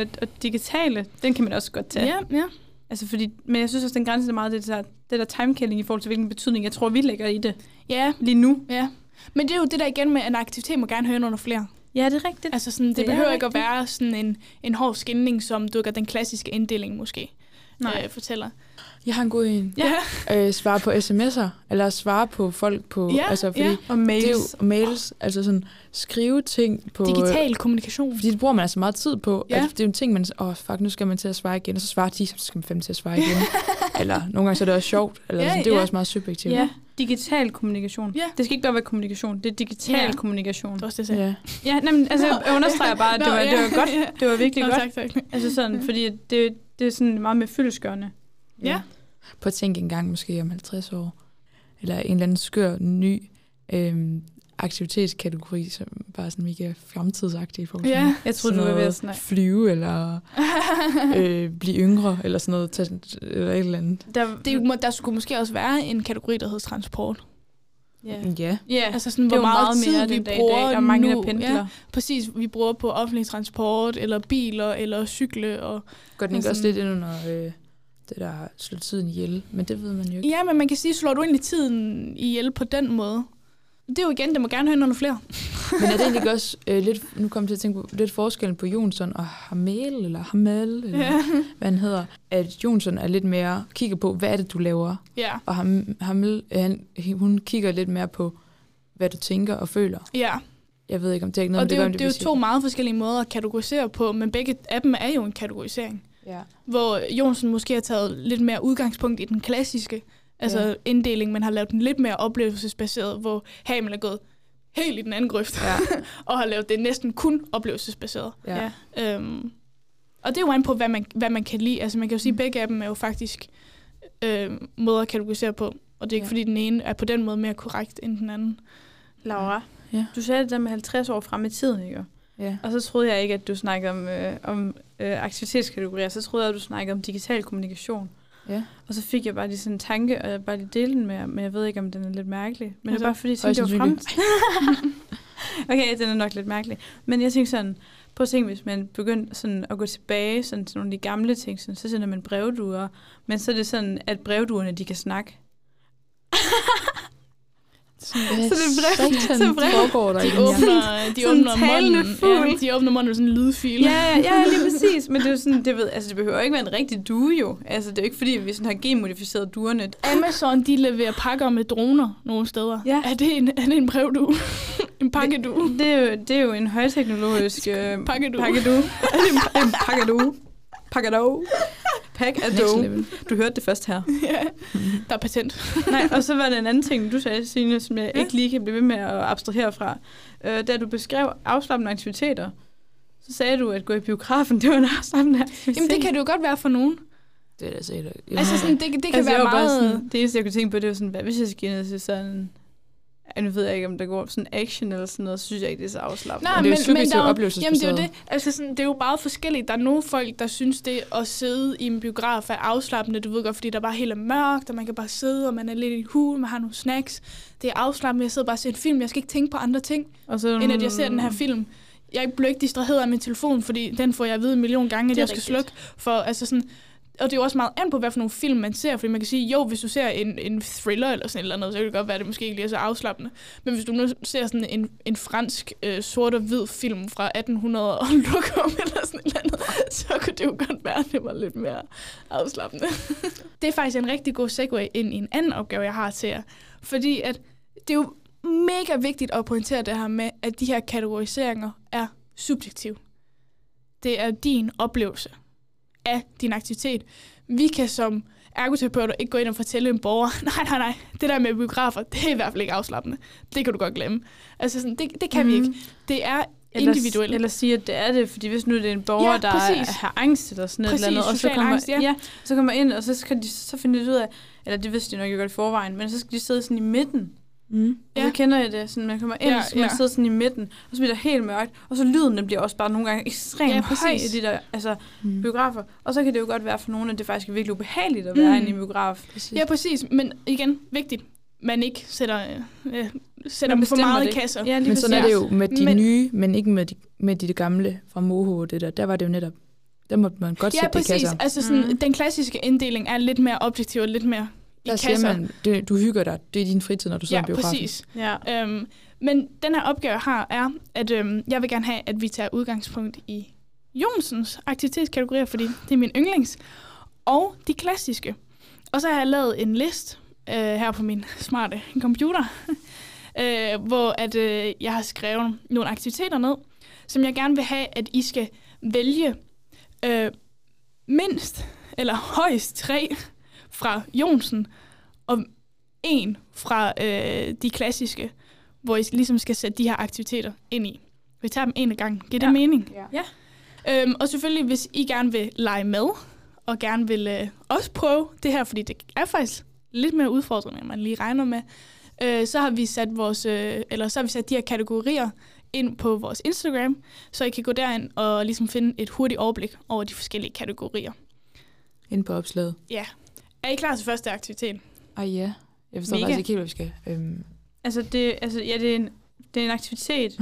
øh, og digitale, den kan man også godt tage. ja, ja. Altså fordi, men jeg synes også, den grænse er meget det der, det der timekilling i forhold til, hvilken betydning jeg tror, vi lægger i det Ja, lige nu. ja. Men det er jo det der igen med, at en aktivitet må gerne høre ind under flere. Ja, det er rigtigt. Altså sådan, det, Det det er behøver ikke at rigtigt. være sådan en, en hård skænding, som du gør den klassiske inddeling måske Nej. øh, fortæller. Jeg har en god en. Ja, (laughs) Øh, svare på sms'er, eller svare på folk på... Ja, altså, fordi ja. Og mails. Det er jo mails, altså sådan skrive ting på... digital kommunikation. Fordi det bruger man altså meget tid på. Ja. At det er jo en ting, man... Åh, oh, fuck, nu skal man til at svare igen. Og så svarer de, så skal man fem til at svare igen. (laughs) eller nogle gange så er det også sjovt. Eller Ja, sådan, det er jo ja. også meget subjektivt. Ja, digital kommunikation. Ja. Det skal ikke bare være kommunikation, det er digital Ja. kommunikation. Det er også det, jeg sagde. ja. Ja, nej, altså jeg understreger bare, at det var, det var godt. (laughs) Det var virkelig Nå, godt. tak, tak. Altså sådan, fordi det, det er sådan meget mere fyldesgørende. Ja. På at tænke en gang måske om 50 år. Eller en eller anden skør, ny øhm, aktivitetskategori, som bare sådan mega fremtidsagtig i forhold til Ja. Jeg troede, sådan du var ved at snakke. flyve, eller (laughs) øh, blive yngre, eller sådan noget, tage, eller et eller andet. Der, Det, der skulle måske også være en kategori, der hedder transport. Ja. Ja. ja, Altså sådan, det er hvor meget, meget tid mere vi den dag i bruger dag. Der er mange, nu. der pendler. Ja, præcis, vi bruger på offentlig transport, eller biler, eller cykle. Og, Går den ikke Altså- også lidt ind under øh, det, der slår tiden ihjel? Men det ved man jo ikke. ja, men man kan sige, slår du egentlig tiden ihjel på den måde? Det er jo igen, det må gerne høre nogle flere. (laughs) Men er det egentlig også øh, lidt, nu kommer jeg til at tænke på, lidt forskellen på Jonsson og Hamel, eller Hamel, eller Ja. (laughs) hvad han hedder, at Jonsson er lidt mere, kigger på, hvad er det, du laver? ja. Og Ham, Hamel, øh, han, hun kigger lidt mere på, hvad du tænker og føler. Ja, Jeg ved ikke, om det er ikke noget, og det gør, jo, om det er jo to meget forskellige måder at kategorisere på, men begge af dem er jo en kategorisering. Ja. Hvor Jonsen måske har taget lidt mere udgangspunkt i den klassiske altså Ja. inddeling, men har lavet den lidt mere oplevelsesbaseret, hvor Hamel er gået helt i den anden grøft, Ja. (laughs) og har lavet det næsten kun oplevelsesbaseret. Ja. Ja. Øhm, og det er jo an på, hvad man, hvad man kan lide. Altså man kan jo sige, at Mm. begge af dem er jo faktisk øh, måder at kategorisere på. Og det er ikke, ja. fordi den ene er på den måde mere korrekt end den anden. Laura, Ja. du sagde det der med 50 år frem i tiden, ikke? ja. Og så troede jeg ikke, at du snakkede om, øh, om øh, aktivitetskategorier. Så troede jeg, at du snakkede om digital kommunikation. Ja. Og så fik jeg bare lige sådan en tanke, og jeg bare lige dele den med jer, men jeg ved ikke, om den er lidt mærkelig. Men Altså, det er bare fordi, jeg tænkte, det var frem... (laughs) okay, den er nok lidt mærkelig. Men jeg tænkte sådan, prøv at tænke, hvis man begyndte sådan at gå tilbage sådan til nogle af de gamle ting, sådan, så sender man brevduer, men så er det sådan, at brevduerne, de kan snakke. (laughs) Så det er brev- så brev- foregår der De åbner, de Sådan åbner munden. Ja, de åbner munden sådan en lydfil. Ja, ja, lige præcis. Men det er jo sådan, det, ved, altså, det behøver ikke være en rigtig due jo. Altså, det er jo ikke fordi, vi sådan har genmodificeret duerne. Amazon, de leverer pakker med droner nogle steder. Ja. Er det en, er det en brevdue? (laughs) en pakkedue? Det er jo, det er jo en højteknologisk øh, Pakkedue. pakkedue. Er (laughs) det en, en pakkedue? Pakkedue. Pack a dough. Du hørte det først her. (laughs) ja, der er patent. (laughs) Nej, og så var der en anden ting, du sagde, Signe, som jeg Ja. ikke lige kan blive ved med at abstrahere fra. Øh, da du beskrev afslappende aktiviteter, så sagde du, at gå i biografen, (laughs) det var en afslappende aktivitet. Jamen, det kan det jo godt være for nogen. Det er da sikkert. Altså, sådan, det, det kan altså, være meget... Sådan, det eneste, jeg kunne tænke på, det var sådan, hvad hvis jeg skal ned til sådan... Ja, nu ved jeg ikke, om der går sådan action eller sådan noget, så synes jeg ikke, det er så afslappende. Nej, det er jo men, men der, er jo-. Jamen, det er jo det. Altså, sådan, det er jo meget forskelligt. Der er nogle folk, der synes, det at sidde i en biograf er afslappende. Du ved godt, fordi der bare helt er mørkt, og man kan bare sidde, og man er lidt i hul, man har nogle snacks. Det er afslappende. Jeg sidder bare og ser en film. Jeg skal ikke tænke på andre ting, og så, end at jeg ser den her film. Jeg bliver ikke distraheret af min telefon, fordi den får jeg at vide en million gange, at jeg skal rigtigt. slukke. For, altså sådan, og det er jo også meget an på, hvad for nogle film man ser, fordi man kan sige, jo, hvis du ser en, en thriller eller sådan et eller andet, så kan det godt være, at det måske ikke lige er så afslappende. Men hvis du nu ser sådan en, en fransk øh, sort og hvid film fra 1800 og (laughs) lokum eller sådan et eller andet, så kunne det jo godt være, at det var lidt mere afslappende. (laughs) det er faktisk en rigtig god segue ind i en anden opgave, jeg har til jer. Fordi at det er jo mega vigtigt at pointere det her med, at de her kategoriseringer er subjektive. Det er din oplevelse af din aktivitet. Vi kan som ergoterapeuter ikke gå ind og fortælle en borger, (laughs) nej, nej, nej, det der med biografer, det er i hvert fald ikke afslappende. Det kan du godt glemme. Altså sådan, det, det kan mm. vi Mhm. ikke. Det er individuelt. eller sige, at det er det, fordi hvis nu det er en borger, Ja, der har angst eller sådan Præcis, andet, og så kommer, angst, ja. ja, så kommer ind, og så, skal de, så finder de ud af, eller det vidste de nok ikke godt i forvejen, men så skal de sidde sådan i midten. Mm. Og Ja. så kender jeg det, sådan man kommer ind, Ja, så man ja. sidde sådan i midten, og så bliver det helt mørkt, og så lyden den bliver også bare nogle gange ekstremt Ja, præcis. høj i de der altså, Mm. biografer. Og så kan det jo godt være for nogen, at det faktisk er virkelig ubehageligt at være Mm. inde i en biograf. Ja, præcis. Men igen, vigtigt. Man ikke sætter, øh, sætter Man for meget i det. kasser. Ja, Men sådan er præcis. det jo med de Men- nye, men ikke med de, med de gamle fra Moho og det der. Der var det jo netop, der måtte man godt Ja, sætte det i præcis. kasser. Altså sådan, Mm. den klassiske inddeling er lidt mere objektiv og lidt mere i Der siger kasser. man, det, du hygger dig, det er din fritid, når du sidder ja, i biografen. præcis. Ja. Øhm, men den her opgave, jeg har, er, at øhm, jeg vil gerne have, at vi tager udgangspunkt i Jonsens aktivitetskategorier, fordi det er min yndlings, og de klassiske. Og så har jeg lavet en list øh, her på min smarte computer, (laughs) øh, hvor at, øh, jeg har skrevet nogle aktiviteter ned, som jeg gerne vil have, at I skal vælge øh, mindst eller højst tre fra Jonsen, og en fra øh, de klassiske, hvor I ligesom skal sætte de her aktiviteter ind i. Vi tager dem en af gangen. Giver det Ja. mening? Ja. Øhm, og selvfølgelig, hvis I gerne vil lege med, og gerne vil øh, også prøve det her, fordi det er faktisk lidt mere udfordrende, end man lige regner med, øh, så har vi sat vores, øh, eller så har vi sat de her kategorier ind på vores Instagram, så I kan gå derind og ligesom finde et hurtigt overblik over de forskellige kategorier. Ind på opslaget. Er I klar til første aktivitet? Ej ja, jeg forstår Mega. faktisk ikke helt, hvad vi skal. Øhm, Altså, det, altså, ja, det er en, det er en aktivitet.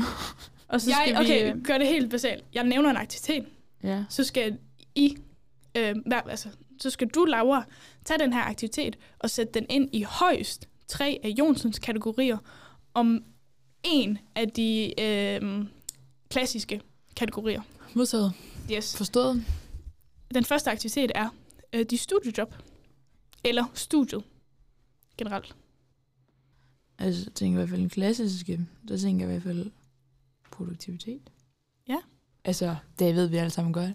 Og så skal Jeg, okay, vi... øh, gør det helt basalt. Jeg nævner en aktivitet, ja. så skal I, øh, hver, altså, så skal du, Laura, tage den her aktivitet og sætte den ind i højst tre af Jonsens kategorier om en af de øh, klassiske kategorier. Modtaget. Yes. Forstået. Den første aktivitet er øh, de studiejob, eller studiet generelt. Altså, jeg tænker i hvert fald en klassiske, der tænker jeg i hvert fald produktivitet. Ja. Altså, det ved vi alle sammen godt.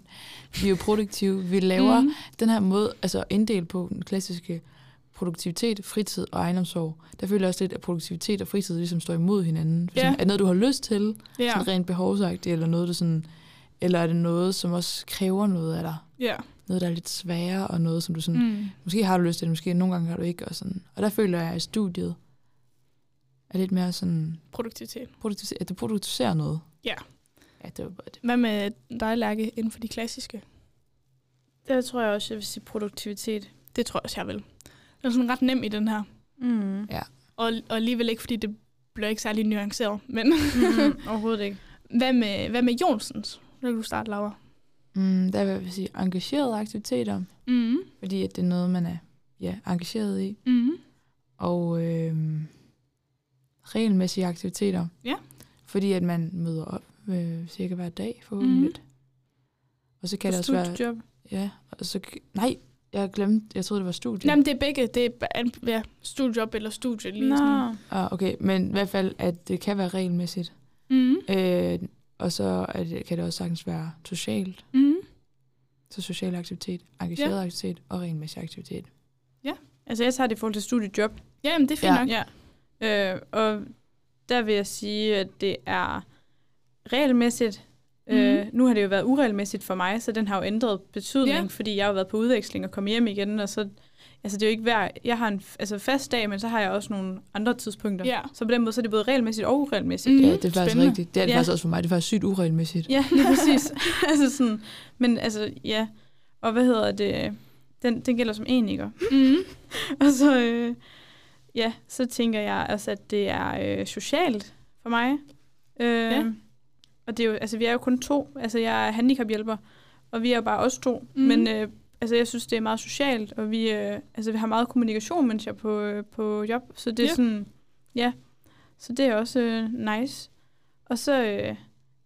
Vi er jo produktive. Vi laver mm. Den her måde, altså inddel på den klassiske produktivitet, fritid og ejendomssorg. Der føler jeg også lidt, at produktivitet og fritid ligesom står imod hinanden. For Ja. Er det noget, du har lyst til, Ja, sådan rent behovsagtigt, eller noget, du sådan, eller er det noget, som også kræver noget af dig? ja. Noget, der er lidt sværere, og noget, som du sådan, mm. Måske har du lyst til det, måske nogle gange har du ikke, og sådan. Og der føler jeg, at studiet er lidt mere sådan, Produktivitet. produktiv- at du producerer noget. Ja. Ja, det var bare det. Hvad med dig, Lærke, inden for de klassiske? Der tror jeg også, jeg vil sige produktivitet. Det tror jeg også, jeg vil. Den er sådan ret nem i den her. Mm. Og, og alligevel ikke, fordi det bliver ikke særlig nuanceret. Men mm, (laughs) overhovedet ikke. hvad med, hvad med Jonsens? Nu kan du starte, Laura. Mm, der vil jeg sige engagerede aktiviteter, Mm. fordi at det er noget, man er ja, engageret i. Mm. Og øh, regelmæssige aktiviteter. Ja. Fordi at man møder op øh, cirka hver dag forhåbentlig. Mm. Og så kan det også være... Studiejob. Ja, og så... Nej, jeg glemte... Jeg troede, det var studie. Jamen, det er begge. Det er ja, studiejob eller studie. Lige sådan. Nå. Ah, okay, men i hvert fald, at det kan være regelmæssigt. Mm. Øh, og så er det, kan det også sagtens være socialt. Mm. Så social aktivitet, engageret ja. aktivitet og regelmæssig aktivitet. Altså, jeg tager det i forhold til studiejob. Jamen, det er fint Ja. nok. Ja. Øh, og der vil jeg sige, at det er regelmæssigt. Mm. Øh, Mhm. nu har det jo været uregelmæssigt for mig, så den har jo ændret betydning, Ja. ja. fordi jeg har jo været på udveksling og kommet hjem igen, og så altså det er jo ikke hver, jeg har en altså fast dag, men så har jeg også nogle andre tidspunkter. Ja. Så på den måde så er det både regelmæssigt og uregelmæssigt. Mhm. Ja, det er faktisk Spændende. rigtigt. Det er det Ja. faktisk også for mig. Det er faktisk sygt uregelmæssigt. Ja, lige præcis. (laughs) altså sådan, men altså, ja. Og hvad hedder det? Den, den gælder som en, ikke? Mm. (laughs) Og så, øh, ja, så tænker jeg også, at det er øh, socialt for mig. Øh, Ja. Og det er jo, altså, vi er jo kun to. Altså, jeg er handicaphjælper, og vi er jo bare os to. Mm. Men øh, altså, jeg synes, det er meget socialt, og vi, øh, altså, vi har meget kommunikation, mens jeg er på, øh, på job. Så det er ja. sådan, ja. Så det er også øh, nice. Og så, øh,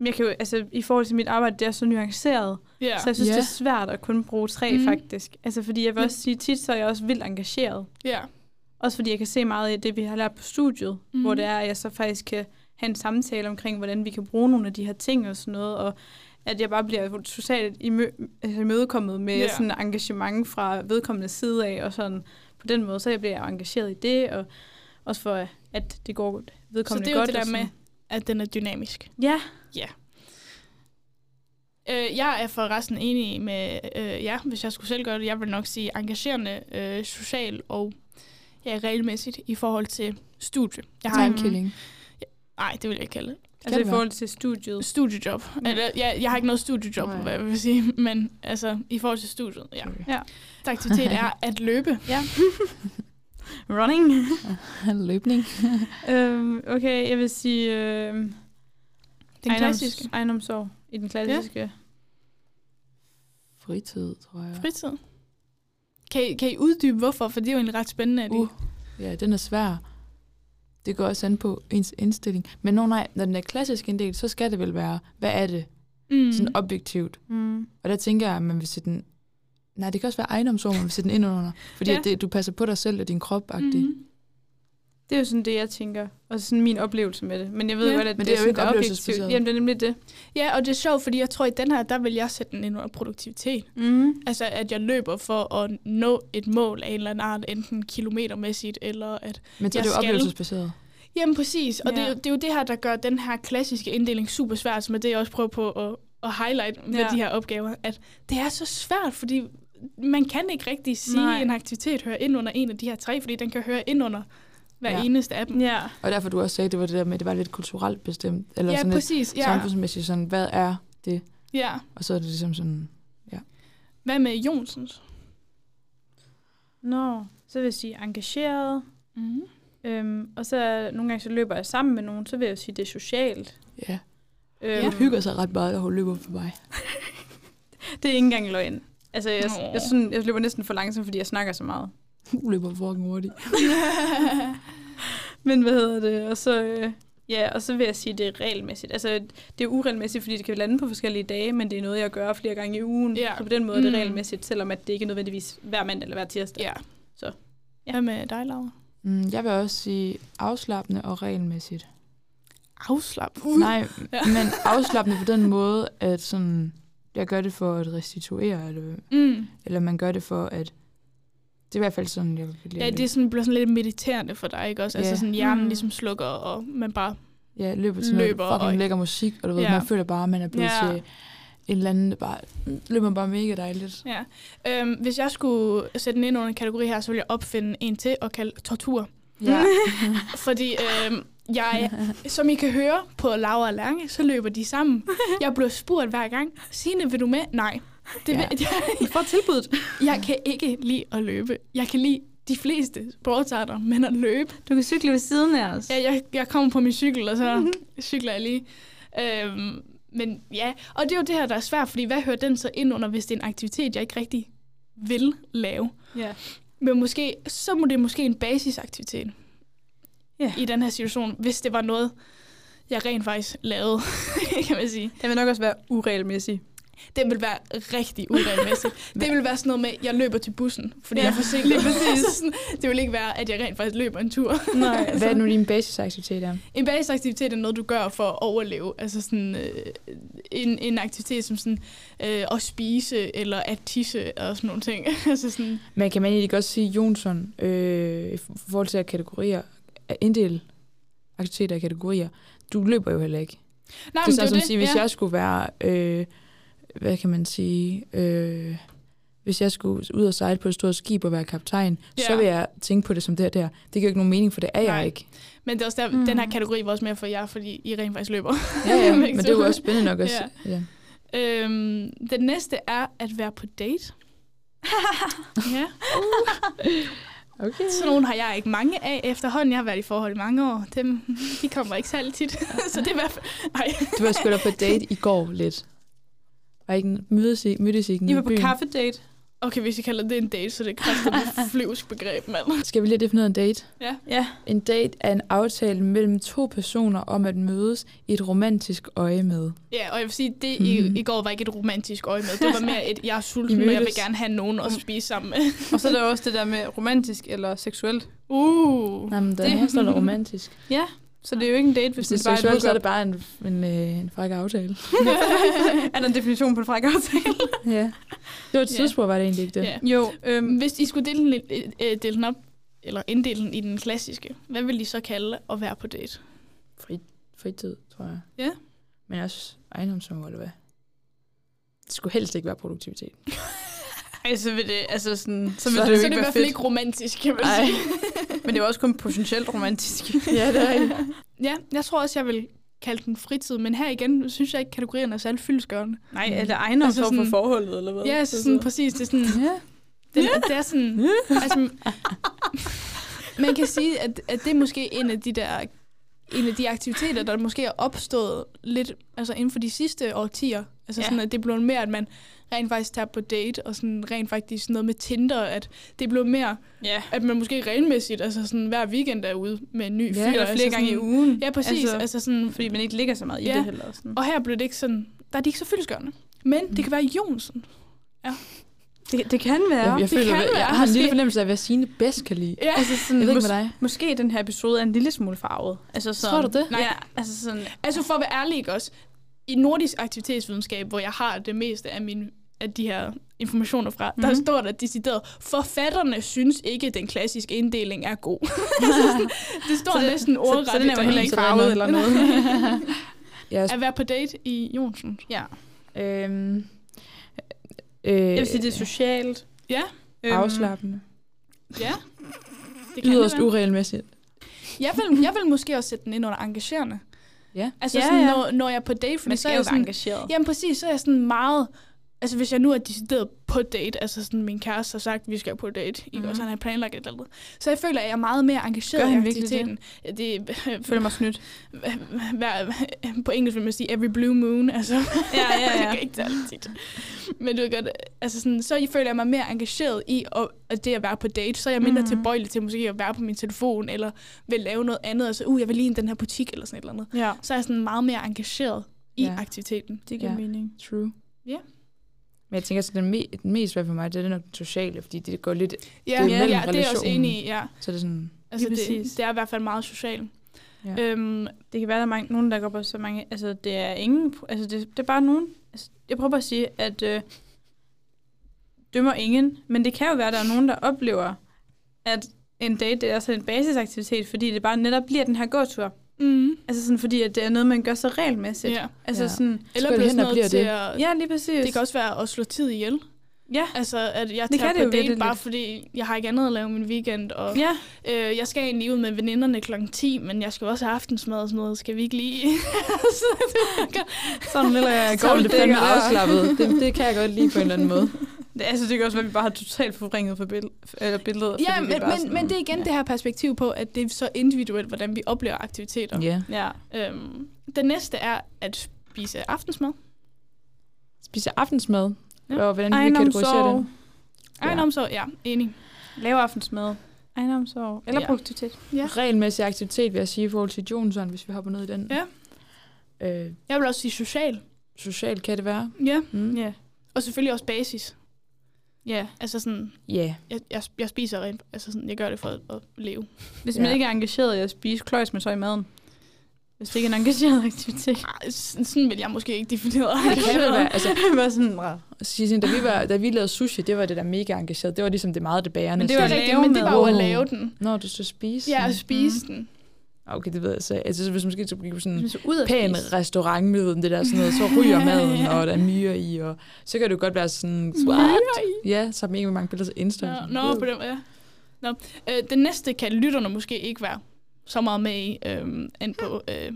jeg kan jo, altså, i forhold til mit arbejde, det er så nuanceret. Ja. Så jeg synes, Ja. det er svært at kun bruge tre, Mhm. mm. faktisk. Altså, fordi jeg vil også sige, tit så er jeg også vildt engageret. ja. Også fordi jeg kan se meget af det, vi har lært på studiet, Mhm. mm. hvor det er, at jeg så faktisk kan have en samtale omkring, hvordan vi kan bruge nogle af de her ting og sådan noget. Og at jeg bare bliver totalt altså imødekommet med Ja. yeah. sådan engagement fra vedkommende side af, og sådan på den måde, så jeg bliver engageret i det, og også for, at det går Så vedkommende det er jo godt. det der sådan. med, at den er dynamisk. Ja, Øh, jeg er forresten enig med øh, ja, hvis jeg skulle selv gøre det. Jeg vil nok sige engagerende, øh, social og ja, regelmæssigt i forhold til studie. Jeg har en, killing. nej, det vil jeg ikke kalde det. Altså i forhold til studiet. Studiejob. Mm. Eller, jeg, jeg har ikke noget studiejob, Nej. hvad jeg vil sige, men altså i forhold til studiet, ja. Sorry. Ja. Aktivitet er (laughs) at løbe. Ja. (laughs) Running. (laughs) Løbning. øhm, okay, jeg vil sige øh, Den ejendoms, klassiske. ejendomssorg i den klassiske. Ja. Fritid, tror jeg. Fritid. Kan I, kan I uddybe hvorfor? For det er jo egentlig ret spændende. At I, Uh. Ja, den er svær. Det går også an på ens indstilling. Men når, nej, når den er klassisk inddelt, så skal det vel være, hvad er det? mm. Sådan objektivt. Mm. Og der tænker jeg, at man vil sætte den... Nej, det kan også være ejendomsord, man vil sætte den ind under. Fordi Ja. det, du passer på dig selv og din krop mm. Det er jo sådan det, jeg tænker. Og sådan min oplevelse med det. Men jeg ved Ja. godt, at Men det, det er jo sådan, ikke det objektivt. oplevelsesbaseret. Jamen, det er nemlig det. Ja, og det er sjovt, fordi jeg tror, i den her, der vil jeg sætte den ind under produktivitet. Mm. Altså, at jeg løber for at nå et mål af en eller anden art, enten kilometermæssigt, eller at... Men så er Jeg det jo skal. oplevelsesbaseret. Jamen, præcis. Og Ja. det, er jo- det er jo det her, der gør den her klassiske inddeling super svært, som er det, jeg også prøver på at, at highlight med Ja. de her opgaver. At det er så svært, fordi man kan ikke rigtig sige, Nej. at en aktivitet hører ind under en af de her tre, fordi den kan høre ind under hver ja. Ja. eneste af dem. Ja. Og derfor du også sagde, det var det der med, at det var lidt kulturelt bestemt. Eller ja sådan lidt præcis. Ja. samfundsmæssigt sådan, hvad er det? ja. Og så er det ligesom sådan, Hvad med Jonsens? Nå, så vil jeg sige engageret. Mm. Øhm, og så nogle gange så løber jeg sammen med nogen, så vil jeg jo sige, det er socialt. ja. Øhm, Man hygger sig ret meget, at hun løber for mig. (laughs) Det er ikke engang løgn. Altså, jeg, Nå. jeg, sådan, jeg løber næsten for langsomt, fordi jeg snakker så meget. (laughs) Hun løber fucking hurtigt. (laughs) Men hvad hedder det? Og så, øh, ja, og så vil jeg sige, det er regelmæssigt. Altså, det er uregelmæssigt, fordi det kan lande på forskellige dage, men det er noget, jeg gør flere gange i ugen. Ja. Så på den måde er det Mm. regelmæssigt, selvom at det ikke er nødvendigvis hver mandag eller hver tirsdag. ja. Så, ja. Hvad med dig, Laura? Mm, jeg vil også sige afslappende og regelmæssigt. Afslap. Nej, Ja. (laughs) men afslappende på den måde, at sådan, jeg gør det for at restituere, eller, Mm. eller man gør det for at... Det er i hvert fald sådan, jeg vil Ja, det er sådan, bliver sådan lidt mediterende for dig, ikke også? Altså Ja. sådan hjernen Mm. ligesom slukker, og man bare... Ja, løber til Løber løber noget fucking og- lækker musik, og du ved, Ja. man føler bare, at man er blevet Ja. til en eller anden, bare løber bare mega dejligt. Ja. Øhm, hvis jeg skulle sætte den ind under en kategori her, så ville jeg opfinde en til og kalde tortur. Ja. (laughs) Fordi øhm, jeg, som I kan høre på Laura og Lange, så løber de sammen. Jeg blev spurgt hver gang, Signe, vil du med? Nej. Det Ja. (laughs) jeg, Du får tilbuddet. jeg kan ikke lide at løbe. Jeg kan lide de fleste sportsarter, men at løbe, Du kan cykle ved siden af os. Ja, jeg, jeg kommer på min cykel, og så (laughs) cykler jeg lige. Øhm, men ja, og det er jo det her, der er svært, fordi hvad hører den så ind under, hvis det er en aktivitet, jeg ikke rigtig vil lave? ja. Men måske, så må det måske en basisaktivitet Ja. i den her situation, hvis det var noget, jeg rent faktisk lavede, (laughs) kan man sige. Den vil nok også være uregelmæssig. Det vil være rigtig uregelmæssigt. (laughs) det vil være sådan noget med, at jeg løber til bussen, fordi Ja, jeg er forsinket. lige (laughs) præcis. Sådan, det vil ikke være, at jeg rent faktisk løber en tur. (laughs) Nej. Hvad er nu din basisaktivitet er? En basisaktivitet er noget, du gør for at overleve. Altså sådan øh, en, en aktivitet som sådan øh, at spise eller at tisse og sådan nogle ting. altså sådan, Men kan man egentlig godt sige, Jonsson, øh, i forhold til at kategorier, at inddele aktiviteter i kategorier, du løber jo heller ikke. Nej, det er sådan som at sige, hvis jeg skulle være, øh, hvad kan man sige, øh, hvis jeg skulle ud og sejle på et stort skib og være kaptajn, Ja. så vil jeg tænke på det som det her der. Det giver jo ikke nogen mening, for det er Nej. jeg ikke. Men det er også der, Mm. mm. den her kategori var også mere for jer, fordi I rent faktisk løber. Ja, ja, (laughs) men det er jo også spændende nok også. Ja. Ja. Øhm, den næste er at være på date. (laughs) ja. Okay. Sådan nogle har jeg ikke mange af efterhånden. Jeg har været i forhold i mange år. Dem, de kommer ikke særlig tit. (laughs) så det er i hvert fald... Ej. Du var sgu da på date i går lidt. Var ikke en mødes i, mødtes I ikke I var på byen? kaffedate. Okay, hvis I kalder det en date, så det kræfter med flyvsk begreb, mand. Skal vi lige definere en date? Ja. Ja. En date er en aftale mellem to personer om at mødes i et romantisk øje med. Ja, og jeg vil sige, det i, Mhm. i går var ikke et romantisk øje med. Det var mere et, jeg er (laughs) sulten, og jeg vil gerne have nogen at spise sammen med. (laughs) Og så er der også det der med romantisk eller seksuelt. Uh. Nej, men der Det- her står der romantisk. Ja. Så det er jo ikke en date, hvis, Hvis det er bare seksuelt, så er et det bare en, en, øh, en fræk aftale. (laughs) er der en definition på en fræk aftale? ja. Det var et tidsspur, var det egentlig ikke det? Ja. Jo, øhm, Hvis I skulle dele den, øh, dele den op, eller inddele den i den klassiske, hvad vil I så kalde at være på date? Fri, fritid, tror jeg. Ja. Men også ejendomsnummer, eller hvad? Det skulle helst ikke være produktivitet. (laughs) ej, så vil det, altså sådan, så vil Så- det jo så ikke det i hvert fald ikke romantisk, kan man Ej. sige. (laughs) Men det er også kun potentielt romantisk. (laughs) ja, det er. (laughs) Ja, jeg tror også, jeg vil kalde den fritid, men her igen synes jeg ikke, kategorierne er særlig fyldesgørende. Nej, er det ejendomsform Altså altså sådan- for forholdet, eller hvad? Ja, så sådan, præcis, det er sådan, Ja. det, det er sådan, altså, man kan sige, at, at det er måske en af de der en af de aktiviteter, der måske er opstået lidt altså inden for de sidste årtier. Altså Ja. sådan, at det blev mere, at man rent faktisk tager på date, og sådan rent faktisk noget med Tinder, at det blev mere, Ja, at man måske regelmæssigt, altså sådan hver weekend er ude med en ny Ja, fyr. eller altså flere gange i sådan, ugen. Ja, præcis. Altså, Altså, altså sådan, fordi man ikke ligger så meget i Ja. det heller. Sådan. og her blev det ikke sådan, der er de ikke så fyldesgørende. Men Mm. det kan være Jonsen. Det, det kan være. Jeg, jeg, det føler, kan jeg, være. jeg har en lille Måske- fornemmelse af, hvad Signe bedst kan lide. Ja, Altså sådan, Jeg ved ikke med dig. måske den her episode er en lille smule farvet. Altså sådan, Tror du det? Nej. Ja, altså sådan, Altså for at være ærlig, ikke også? I nordisk aktivitetsvidenskab, hvor jeg har det meste af, mine, af de her informationer fra, mm-hmm. der Mhm. står der decideret, forfatterne synes ikke, at den klassiske inddeling er god. (laughs) det står Så næsten så, ordret. så den er jo heller ikke Så farvet noget- eller noget. (laughs) Jeg, At være på date i Jonsen. ja. øhm, øh, Jeg vil sige, det er socialt. Ja, Øhm, afslappende. ja. (laughs) Det kan Yderst det være. uregelmæssigt. Jeg vil, jeg vil måske også sætte den ind under engagerende. Ja. Altså Ja, sådan, ja. Når, når jeg er på date, fordi Man så skal er jo jeg være sådan, engageret. Jamen præcis, så er jeg sådan meget... Altså hvis jeg nu er decideret på date, altså sådan min kæreste har sagt, at vi skal på date, mm. Mhm. og så han har planlagt et eller andet. Så jeg føler, at jeg er meget mere engageret i aktiviteten. Det, det Jeg føler mig snydt. (laughs) hver, på engelsk vil man sige every blue moon, altså. Ja, ja, ja. (laughs) det kan ikke tage tit. Men du ved godt, altså sådan, så føler jeg mig mere engageret i at, at det at være på date. Så er jeg mindre mm. tilbøjelig til måske at være på min telefon, eller vil lave noget andet. Altså, uh, jeg vil lige ind i den her butik, eller sådan et eller andet. Ja, Så er jeg sådan meget mere engageret i Ja. aktiviteten. det giver Ja. mening. True. Ja. Men jeg tænker, at den, me- den mest svære for mig, det er nok den sociale, fordi det går lidt, Ja, Det er ja, ja det er jeg også enig i, ja. så er det sådan, Altså, det, det er i hvert fald meget socialt. Ja. Øhm, Det kan være, der er mange, nogen, der går på så mange... Altså, det er ingen... Altså, det, det er bare nogen... Altså, jeg prøver bare at sige, at øh, dømmer ingen, men det kan jo være, at der er nogen, der oplever, at en date det er sådan en basisaktivitet, fordi det bare netop bliver den her gåtur. Mm, Altså sådan, fordi at det er noget, man gør så regelmæssigt. ja. Altså Ja. sådan... Eller bliver hen sådan og noget til bliver at... Ja, lige præcis. Det kan også være at slå tid ihjel. Ja, Altså, at jeg Det tager kan det på date vitterligt. bare fordi, jeg har ikke andet at lave min weekend. Og, ja. øh, jeg skal egentlig ud med veninderne klokken 10, men jeg skal også have aftensmad og sådan noget. Skal vi ikke lige... (laughs) Sådan en lille så er det fandme afslappet. Det, det kan jeg godt lide på en eller anden måde. Det, altså, det kan også være, at vi bare har totalt forvrænget for bill- eller billedet. ja, men, men, sådan- men det er igen ja. det her perspektiv på, at det er så individuelt, hvordan vi oplever aktiviteter. Ja. Ja. Øhm, det næste er at spise aftensmad. Spise aftensmad, Ja. ja. og hvordan vi kategoriserer Ejendomssorg. det. Ja. Ejendomssorg, ja, enig. Lave aftensmad. Ejendomssorg. Eller Ja. produktivitet. Ja. Regelmæssig aktivitet, vil jeg sige, i forhold til Johnson, hvis vi hopper ned i den. Ja. Øh, Jeg vil også sige social. social kan det være. Ja, Mm. Ja. og selvfølgelig også basis. Ja. Altså sådan, Ja. jeg, jeg, jeg spiser rent, altså sådan, jeg gør det for at, at leve. Hvis man Ja. ikke er engageret i at spise, kløjs man så i maden. Hvis det ikke er en engageret (laughs) aktivitet. Ej, sådan, sådan vil jeg måske ikke definere (laughs) Det kan vel være, altså, (laughs) Bare sådan, sådan, da vi, var, da vi lavede sushi, det var det der mega engageret. Det var ligesom det meget det bærende. Men det var lave rigtigt, men det var jo at lave den. Når du så spiser. Ja, at spise den. Okay, det ved jeg så. Altså, hvis man skal til på sådan en så pæn restaurant med det der sådan noget, så ryger (laughs) maden, og der er myrer i, og så kan det jo godt være sådan, what? Ja, så har man ikke mange billeder til Insta. Sådan, nå, wow. på den, ja. Nå. Øh, den næste kan lytterne måske ikke være så meget med i, øh, end på, øh,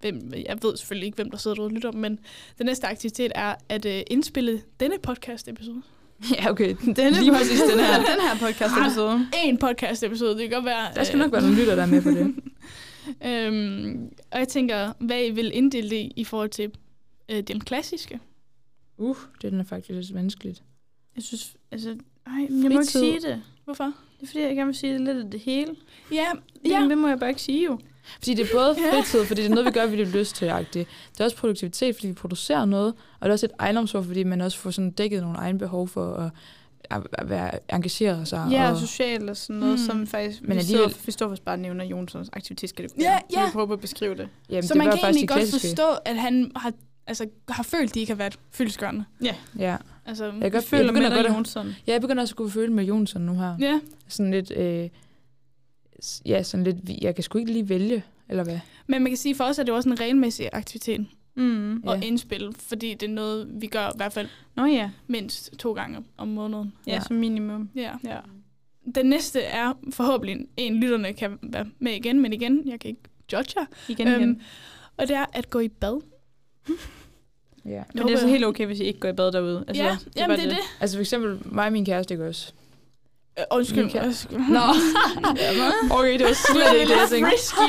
hvem, jeg ved selvfølgelig ikke, hvem der sidder og lytter, men den næste aktivitet er at øh, indspille denne podcast-episode. (laughs) Ja, okay. Denne Lige præcis den her. (laughs) den her podcast episode. En podcast-episode, det kan godt være... Der skal nok være nogle lytter, der er med på det. (laughs) øhm, og jeg tænker, hvad I vil inddele det i forhold til øh, den klassiske? Uh, det er faktisk lidt vanskeligt. Jeg synes, altså, ej, men jeg må ikke sige det. Hvorfor? Det er fordi, jeg gerne vil sige lidt af det hele. Ja, Ja. ja. Det må jeg bare ikke sige jo. Fordi det er både (laughs) fritid, fordi det er noget, vi gør, vi har lyst til. -agtigt. Det er også produktivitet, fordi vi producerer noget. Og det er også et ejendomsord, fordi man også får sådan dækket nogle egne behov for at at, at være engageret sig. Ja, og, og socialt og sådan noget, Mm. som faktisk... Men Men alligevel- alligevel... Vi står faktisk bare og nævner Jonsons aktivitetskategori. Ja, Så ja. vi prøver at beskrive det. jamen, Så det man kan egentlig godt klassiske. forstå, at han har, altså, har følt, at de ikke har været fyldskørende. Ja. Altså, Jeg, kan Jeg godt, føler jeg, med begynder dig, godt, Jonsson. ja, jeg begynder også at kunne føle med Jonsson nu her. ja. Sådan lidt, øh, ja, sådan lidt, jeg kan sgu ikke lige vælge, eller hvad? Men man kan sige, for os er det jo også en regelmæssig aktivitet Mm. og Ja. indspil, fordi det er noget, vi gør i hvert fald Nå ja. mindst to gange om måneden. ja, Ja. som minimum. Ja. Ja. Den næste er forhåbentlig en, lytterne kan være med igen, men igen, jeg kan ikke judge jer. Igen, igen. Øhm, og det er at gå i bad. Ja. Men det er så helt okay, hvis I ikke går i bad derude. Altså, ja, er jamen det er det. Altså for eksempel mig og min kæreste, ikke også? Øh, undskyld. Kære- undskyld. Nå. (laughs) okay, det var slet ikke det, jeg tænkte. Du.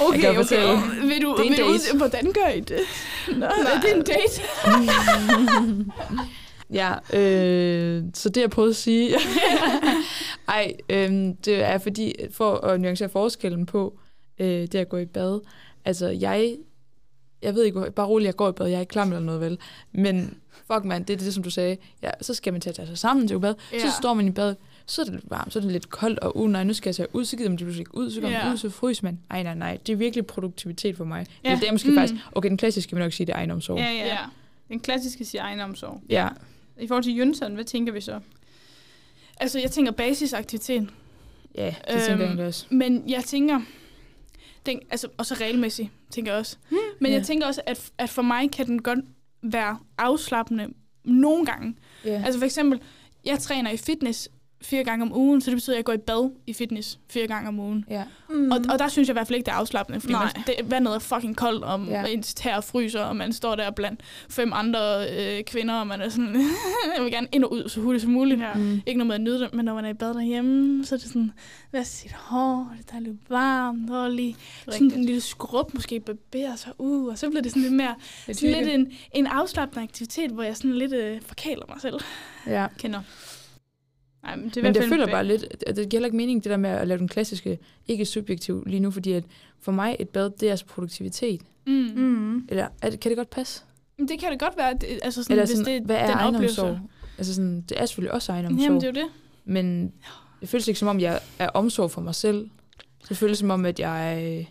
(laughs) okay, kan okay. fortælle. Vil du, Det er en vil du date. ud, hvordan gør I det? (laughs) Nå, er det en date? ja, øh, så det jeg prøvede at sige, ej, øh, det er fordi, for at nuancere forskellen på øh, det at gå i bad, altså jeg, jeg ved ikke, bare roligt, jeg går i bad, jeg er ikke klam eller noget vel, men fuck man, det er det, som du sagde, ja, så skal man tage sig sammen til at bad, ja. så står man i bad, så er det lidt varmt, så er det lidt koldt, og uh, nej, nu skal jeg tage ud, så gider man pludselig ikke ud, så kommer Ja. ud, så fryser man. Ej, nej, nej, det er virkelig produktivitet for mig. Ja. Det er måske Mm. faktisk, okay, den klassiske vil nok sige, det er egenomsorg. Ja, Ja. ja. Den klassiske siger egenomsorg. ja. I forhold til Jønsson, hvad tænker vi så? Altså, jeg tænker basisaktivitet. Ja, det øhm, tænker Øhm, jeg egentlig også. Men jeg tænker, den, altså også regelmæssigt, tænker jeg også. Hmm. Men Ja. jeg tænker også, at, at for mig kan den godt være afslappende nogle gange. Ja. Altså for eksempel, jeg træner i fitness fire gange om ugen, så det betyder, at jeg går i bad i fitness fire gange om ugen. ja. Mm. Og, og der synes jeg i hvert fald ikke, det er afslappende, fordi man, Nej. det, vandet er fucking koldt, og Ja. ens tær fryser, og man står der blandt fem andre øh, kvinder, og man er sådan, (laughs) jeg vil gerne ind og ud så hurtigt som muligt. Ja. Mm. Ikke noget med at nyde det, men når man er i bad derhjemme, så er det sådan, hvad sit hår, det er lidt varmt, og lige sådan en lille skrub, måske barberer sig ud, og så bliver det sådan lidt mere, sådan lidt en, en afslappende aktivitet, hvor jeg sådan lidt øh, forkæler mig selv. Ja. kender. Nej, men det Men fald føler bare lidt, at det giver heller ikke mening, det der med at lave den klassiske, ikke subjektiv lige nu, fordi at for mig et bad, det er altså produktivitet. Mm. Mm. Eller er det, kan det godt passe? Men det kan det godt være, det, altså sådan, Eller hvis sådan, det hvad er den egenomsorg? oplevelse. Altså sådan, det er selvfølgelig også egenomsorg, Jamen, det er jo det. men det føles ikke som om, jeg er omsorg for mig selv. Det føles som om, at jeg øh,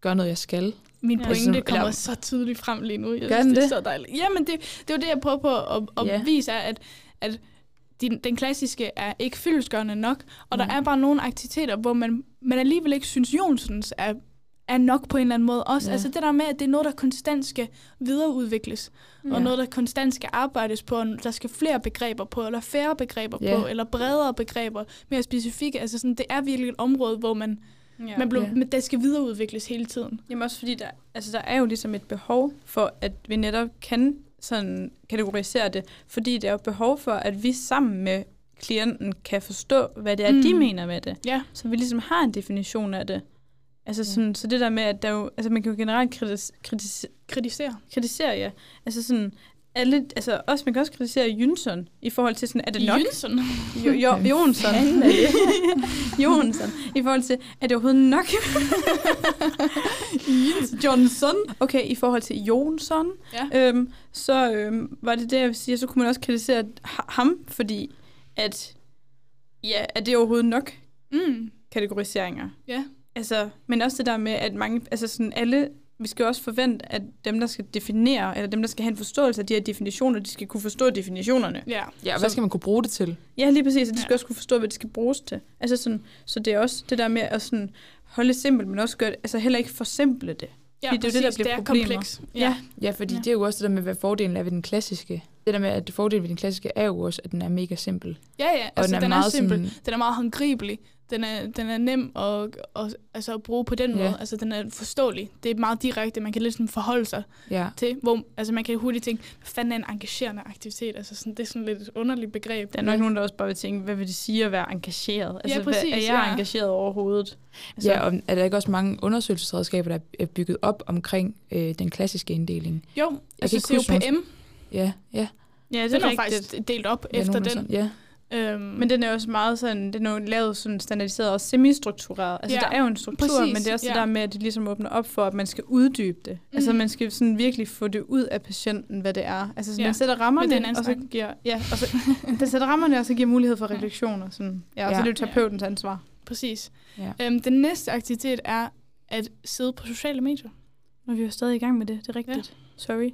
gør noget, jeg skal. Min Ja. pointe Sådan- kommer eller- så tydeligt frem lige nu. Jeg Gør synes, den det er det? så dejligt. Jamen, det, det er jo det, jeg prøver på at, at Ja. vise, er, at, at din, den klassiske er ikke fyldesgørende nok, og der Nej. er bare nogle aktiviteter, hvor man, man alligevel ikke synes, Jonsens er, er nok på en eller anden måde også. Ja. Altså det der med, at det er noget, der konstant skal videreudvikles, ja. og noget, der konstant skal arbejdes på, og der skal flere begreber på, eller færre begreber Ja. på, eller bredere begreber, mere specifikke. Altså sådan, det er virkelig et område, hvor man, Ja. man blev, Ja. men det skal videreudvikles hele tiden. Jamen også fordi, der, altså, der er jo ligesom et behov for, at vi netop kan sådan kategorisere det, fordi der er jo behov for, at vi sammen med klienten kan forstå, hvad det er, mm. de mener med det. Ja. Så vi ligesom har en definition af det. Altså sådan, så det der med, at der jo, altså man kan jo generelt kritis, kritis, Kritisere. kritisere, ja. Altså sådan, alle, altså også, man kan også kritisere Jønsson i forhold til sådan, er det nok? Jønsson. Jo, jo, Jonsson. (laughs) Jonsson. I forhold til, er det overhovedet nok? (laughs) Johnson. Okay, i forhold til Jonsson, Ja. øhm, så øhm, var det det, jeg vil sige, så kunne man også kritisere ha- ham, fordi at, ja, er det overhovedet nok Mm. kategoriseringer? Ja. Altså, men også det der med, at mange, altså sådan alle, vi skal også forvente, at dem, der skal definere, eller dem, der skal have en forståelse af de her definitioner, de skal kunne forstå definitionerne. Ja. Ja, og Så- hvad skal man kunne bruge det til? Ja, lige præcis, og de skal Ja. også kunne forstå, hvad det skal bruges til. Altså sådan, så det er også det der med at sådan holde det simpelt, men også gøre det, altså heller ikke forsimple det. Ja, Fordi det er jo det, der bliver det er problemer. kompleks. Ja. Ja, fordi Ja. ja. det er jo også det der med, hvad fordelen er ved den klassiske. Det der med, at det fordelen ved den klassiske er jo også, at den er mega simpel. Ja, ja. Og Altså, den er, den er, meget simpel. sådan, Den er meget håndgribelig. Den er, den er nem at, at, altså at bruge på den Ja. måde. Altså, den er forståelig. Det er meget direkte. Man kan lidt sådan forholde sig ja. til, hvor altså, man kan hurtigt tænke, hvad fanden er en engagerende aktivitet? Altså, sådan, det er sådan lidt et underligt begreb. Der er nok nogen, der også bare vil tænke, hvad vil det sige at være engageret? Altså, præcis, hvad, er jeg ja. engageret overhovedet? Altså, Ja, og er der ikke også mange undersøgelsesredskaber, der er bygget op omkring øh, den klassiske inddeling? Jo, kan altså COPM, Ja, ja. ja det den er er faktisk delt op ja efter er den. Sådan, ja. Øhm, Men den er også meget sådan, den er jo lavet sådan standardiseret og semi-struktureret. Altså, Ja, ja, der er jo en struktur, præcis, men det er også ja. det der med, at det ligesom åbner op for, at man skal uddybe det. Mm. Altså, man skal sådan virkelig få det ud af patienten, hvad det er. Altså, så Ja, man sætter er rammerne, en anden og så giver, ja, og så, (laughs) den sætter rammerne, og så giver mulighed for refleksioner. Sådan. Ja, og så Ja. er det jo terapeutens ansvar. Præcis. Ja. Øhm, den næste aktivitet er at sidde på sociale medier. Og vi er jo stadig i gang med det, det er rigtigt. Ja. Sorry.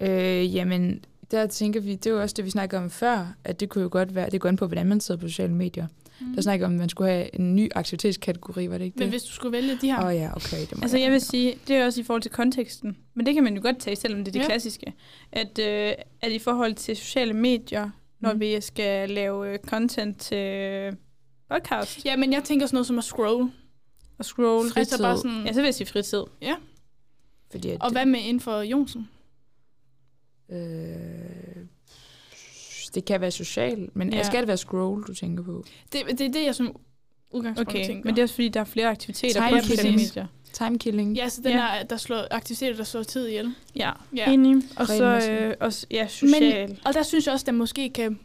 Øh, jamen, der tænker vi, det er jo også det, vi snakkede om før, at det kunne jo godt være, det går an på, hvordan man sidder på sociale medier. Mm. Der snakker om, at man skulle have en ny aktivitetskategori, var det ikke Men det? hvis du skulle vælge de her, Åh oh, ja, okay. Det må Altså, jeg vil sige, det er også i forhold til konteksten. Men det kan man jo godt tage, selvom det er det Ja. ja. klassiske. At, øh, at i forhold til sociale medier, når Mm. vi skal lave øh, content til podcast ja, men jeg tænker sådan noget som at scroll. og scroll, Altså bare sådan, ja, så vil jeg sige fritid. Fordi at, og hvad med inden for Jonsen? Øh, det kan være social, men Ja. skal det være scroll, du tænker på? Det, det er det, jeg som udgangspunkt Okay, tænker. men det er også fordi, der er flere aktiviteter Time på sociale medier. Time killing. Ja, så den Ja. er, der slår aktiviteter, der slår tid ihjel. Ja, Ja. enig. Og så øh, også, ja, social. Og der synes jeg også, at måske kan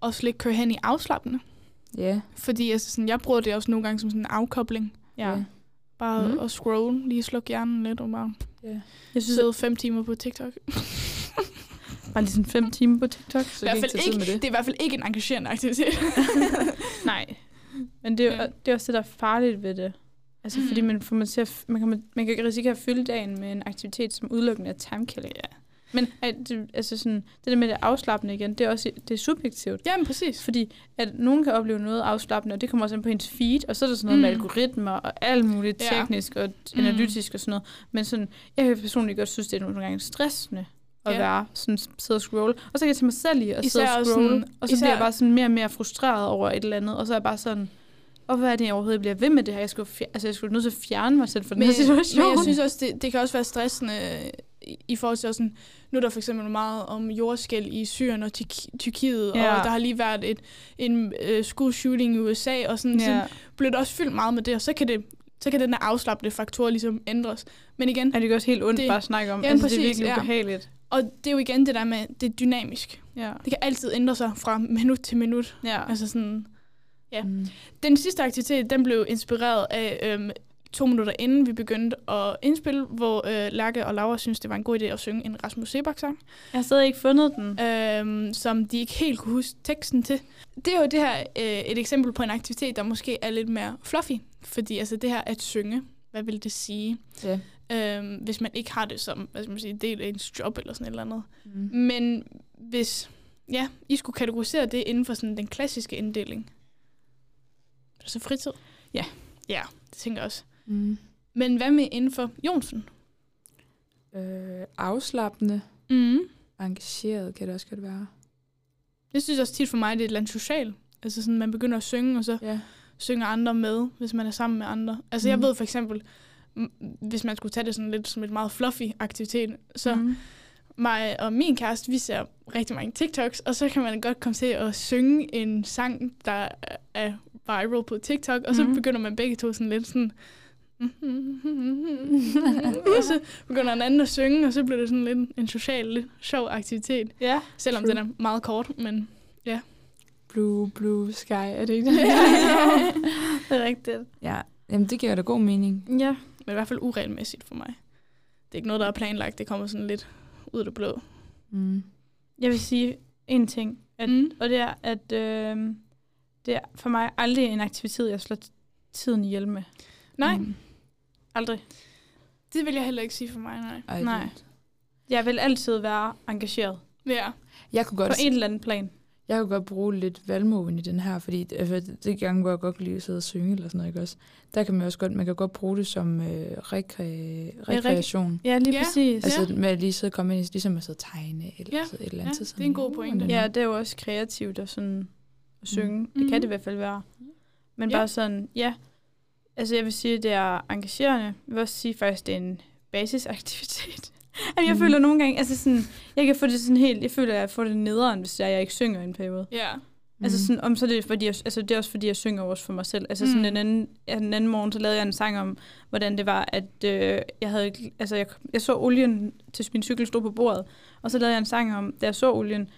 også lidt køre hen i afslappende. Ja. Fordi altså, sådan, jeg bruger det også nogle gange som sådan en afkobling. ja. Bare Mm. at scroll, lige slukke hjernen lidt og bare ja. Jeg synes, sidde fem timer på TikTok. (laughs) bare lige sådan fem timer på TikTok. Så I hvert fald ikke, med det. det. er i hvert fald ikke en engagerende aktivitet. (laughs) Nej. Men det er, Ja. det er også det, der er farligt ved det. Altså, Mm. fordi man, får man, til at, man, kan, man kan risikere at fylde dagen med en aktivitet, som udelukkende er timekilling. ja. Men at, det, altså sådan, det der med det afslappende igen, det er også det er subjektivt. Jamen præcis. Fordi at nogen kan opleve noget afslappende, og det kommer også ind på ens feed, og så er der sådan noget mm. med algoritmer og alt muligt Ja. teknisk og Mm. analytisk og sådan noget. Men sådan, jeg kan personligt godt synes, det er nogle gange stressende at Ja. være sådan, sidde og scroll. Og så kan jeg tage mig selv i at sidde og scrolle, sådan- og så især- bliver jeg bare sådan mere og mere frustreret over et eller andet, og så er jeg bare sådan, og hvad er det, jeg overhovedet bliver ved med det her? Jeg skulle, fjer- altså, jeg skulle nødt til at fjerne mig selv fra den her situation. men jeg synes også, det, det kan også være stressende i, i forhold til sådan, nu er der for eksempel meget om jordskæld i Syrien og Tyrkiet, Ja. og der har lige været et, en øh, school shooting i USA, og sådan, ja. sådan ja. blev det også fyldt meget med det, og så kan det så kan den der afslappende faktor ligesom ændres. Men igen, Er det ikke også helt ondt Det- bare at snakke om? Jamen, altså, det er præcis, virkelig ja. ubehageligt. Og det er jo igen det der med, det er dynamisk. Ja. Det kan altid ændre sig fra minut til minut. ja. Altså sådan, Ja. Mm. Den sidste aktivitet, den blev inspireret af øhm, to minutter inden vi begyndte at indspille, hvor øh, Lærke og Laura synes det var en god idé at synge en Rasmus Sebak-sang, Jeg har stadig ikke fundet den. øhm, som de ikke helt kunne huske teksten til. Det er jo det her øh, et eksempel på en aktivitet, der måske er lidt mere fluffy, fordi altså det her at synge, hvad vil det sige, Ja. øhm, hvis man ikke har det som hvad skal man sige, del af ens job eller sådan et eller andet. Mm. Men hvis ja, I skulle kategorisere det inden for sådan den klassiske inddeling, så fritid? Ja. Ja, det tænker jeg også. Mm. Men hvad med inden for Jonsen? Øh, afslappende, Mm. engageret kan det også godt være. Jeg synes også tit for mig, det er et eller andet socialt. Altså sådan, man begynder at synge, og så Ja. Synger andre med, hvis man er sammen med andre. Altså jeg Mhm. ved for eksempel, hvis man skulle tage det sådan lidt som et meget fluffy aktivitet, så Mm. mig og min kæreste, vi ser rigtig mange TikToks, og så kan man godt komme til at synge en sang, der er viral på TikTok, og så Mhm. begynder man begge to sådan lidt sådan... (laughs) og så begynder en anden at synge, og så bliver det sådan lidt en social, lidt sjov aktivitet. Ja. Selvom True. den er meget kort, men Blue, blue sky, er det ikke det? (laughs) (laughs) det er rigtigt. ja, jamen det giver da god mening. Ja. men i hvert fald uregelmæssigt for mig. Det er ikke noget, der er planlagt, det kommer sådan lidt ud af det blå. Mm. Jeg vil sige en ting, at, Mm. og det er, at øh, det er for mig aldrig en aktivitet, jeg slår tiden ihjel med. Nej, Mm. Aldrig. det vil jeg heller ikke sige for mig, nej. Ej, Nej. Jeg vil altid være engageret. Ja, Jeg kunne På godt, en eller anden plan. Jeg kunne godt bruge lidt valgmoven i den her, fordi altså, det gange, hvor jeg godt kan lide at sidde og synge eller sådan noget, ikke også? Der kan man også godt, man kan godt bruge det som øh, rekre, rekreation. Ja, lige Ja. præcis. Altså med at lige sidde og komme ind, i- ligesom at sidde og tegne, eller Ja, et eller ja, andet. det er en god pointe. Ja, det er jo også kreativt at sådan at synge. Mm. Det kan det i hvert fald være. Men Ja. bare sådan, ja. Altså jeg vil sige, at det er engagerende. Jeg vil også sige faktisk, det er en basisaktivitet. (laughs) Jamen, jeg Mhm. føler nogle gange, altså sådan, jeg kan få det sådan helt, jeg føler, at jeg får det nederen, hvis jeg, jeg ikke synger i en periode. ja. Mm. Altså sådan, om så er det, fordi jeg, altså det er også fordi, jeg synger også for mig selv. Altså sådan Mm. en anden, ja, en anden morgen, så lavede jeg en sang om, hvordan det var, at øh, jeg havde, altså jeg, jeg så olien til min cykel stod på bordet, og så lavede jeg en sang om, da jeg så olien,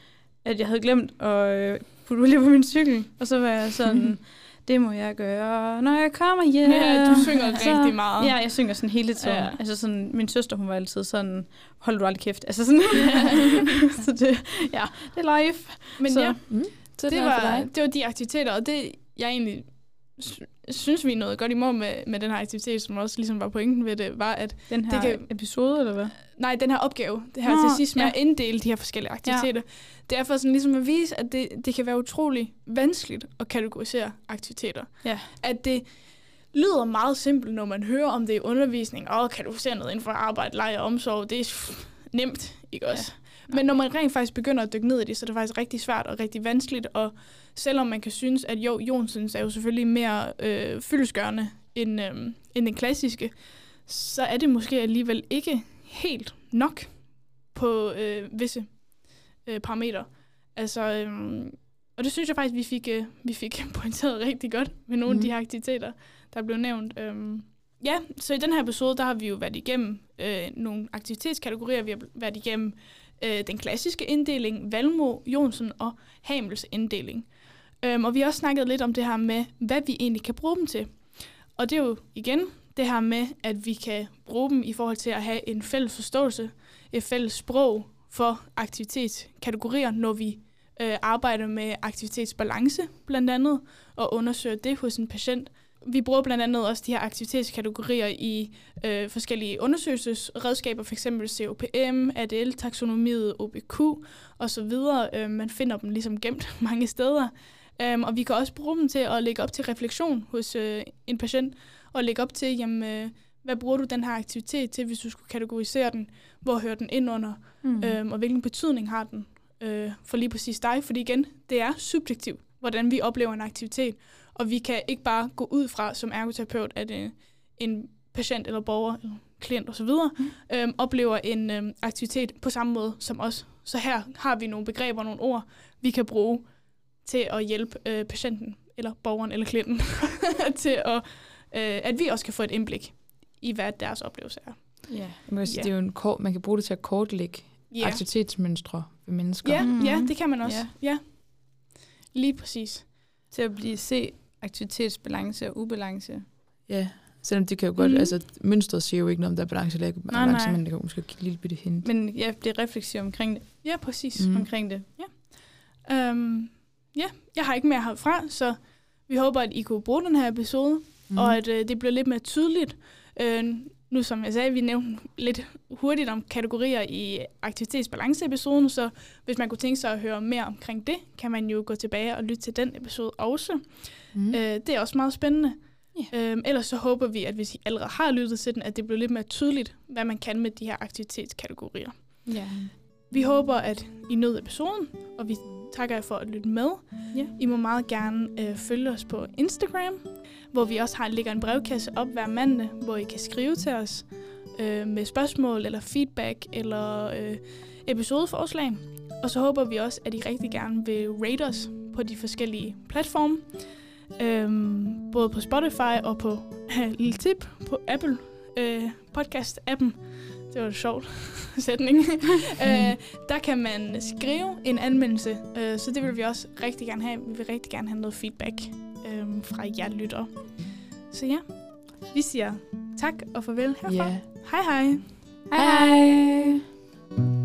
at jeg havde glemt at øh, putte olie på min cykel. Og så var jeg sådan, (laughs) det må jeg gøre, når jeg kommer hjem. Ja, du synger Så- rigtig meget. Ja, jeg synger sådan hele tiden. Ja. Ja. Altså sådan, min søster, hun var altid sådan, hold du aldrig kæft. Altså sådan, (laughs) så det, ja, det er live. Men Så- ja, Mm. Så det er for var, dig. det var de aktiviteter, og det jeg egentlig synes, vi noget godt i mål med, med den her aktivitet, som også ligesom var pointen ved det, var, at Den her Det kan- episode, eller hvad? nej, den her opgave, det her Nå, til sidst med ja. at inddele de her forskellige aktiviteter, det er for sådan ligesom at vise, at det, det kan være utrolig vanskeligt at kategorisere aktiviteter. Ja. At det lyder meget simpelt, når man hører om det i undervisning. Åh, kategorisere noget inden for arbejde, leje og omsorg, det er nemt, ikke også? Ja. Men når man rent faktisk begynder at dykke ned i det, så er det faktisk rigtig svært og rigtig vanskeligt. Og selvom man kan synes, at jo, Jonsens er jo selvfølgelig mere øh, fyldesgørende end, øh, end den klassiske, så er det måske alligevel ikke helt nok på øh, visse øh, parametre. Altså, øh, og det synes jeg faktisk, vi fik, øh, vi fik (laughs) pointeret rigtig godt med nogle mm. af de Mhm. her aktiviteter, der blev nævnt. Øh, ja, så i den her episode, der har vi jo været igennem øh, nogle aktivitetskategorier. Vi har været igennem øh, den klassiske inddeling, Valmo, Jonsen og Hamels inddeling. Øhm, og vi har også snakket lidt om det her med, hvad vi egentlig kan bruge dem til. Og det er jo igen det her med, at vi kan bruge dem i forhold til at have en fælles forståelse, et fælles sprog for aktivitetskategorier, når vi øh, arbejder med aktivitetsbalance blandt andet, og undersøger det hos en patient. Vi bruger blandt andet også de her aktivitetskategorier i øh, forskellige undersøgelsesredskaber, f.eks. COPM, ADL, taksonomiet, OBQ osv. Øh, man finder dem ligesom gemt (laughs) mange steder. Um, og vi kan også bruge dem til at lægge op til refleksion hos øh, en patient, og lægge op til, jamen, øh, hvad bruger du den her aktivitet til, hvis du skulle kategorisere den? Hvor hører den ind under? Mm. Øhm, og hvilken betydning har den øh, for lige præcis dig? Fordi igen, det er subjektivt, hvordan vi oplever en aktivitet. Og vi kan ikke bare gå ud fra som ergoterapeut, at øh, en patient eller borger eller klient osv. Mm. Øhm, oplever en øhm, aktivitet på samme måde som os. Så her har vi nogle begreber, nogle ord, vi kan bruge til at hjælpe øh, patienten, eller borgeren, eller klienten, (laughs) til at, øh, at vi også kan få et indblik i, hvad deres oplevelse er. Ja. Man kan, sige, Ja. det er jo en kort, man kan bruge det til at kortlægge Ja, aktivitetsmønstre ved mennesker. ja, Mhm. ja det kan man også. Ja. ja. Lige præcis. Til at blive se aktivitetsbalance og ubalance. ja. Selvom det kan jo godt, mm. altså mønstret siger jo ikke noget om, der er balance eller ikke Nej, balance, nej. men det kan måske give et lille bitte hint. Men ja, det er refleksiv omkring det. Ja, præcis. Mm. Omkring det. Um, ja, jeg har ikke mere herfra, så vi håber, at I kunne bruge den her episode, mm. og at øh, det bliver lidt mere tydeligt. Øh, nu som jeg sagde, vi nævnte lidt hurtigt om kategorier i aktivitetsbalance-episoden, så hvis man kunne tænke sig at høre mere omkring det, kan man jo gå tilbage og lytte til den episode også. Mm. Øh, det er også meget spændende. Yeah. Øhm, ellers så håber vi, at hvis I allerede har lyttet til den, at det bliver lidt mere tydeligt, hvad man kan med de her aktivitetskategorier. Ja. Vi håber, at I nød episoden, og vi takker jer for at lytte med. Ja. I må meget gerne øh, følge os på Instagram, hvor vi også har lægger en brevkasse op hver mandag, hvor I kan skrive til os øh, med spørgsmål eller feedback eller øh, episodeforslag. Og så håber vi også, at I rigtig gerne vil rate os på de forskellige platforme. Øhm, både på Spotify og på (laughs) lille tip på Apple øh, podcast-appen. Det var en sjovt (laughs) sætning. (laughs) øh, der kan man skrive en anmeldelse, øh, så det vil vi også rigtig gerne have. Vi vil rigtig gerne have noget feedback øh, fra jer lyttere. Så ja, vi siger tak og farvel herfra. Ja. Hej hej. Hej hej.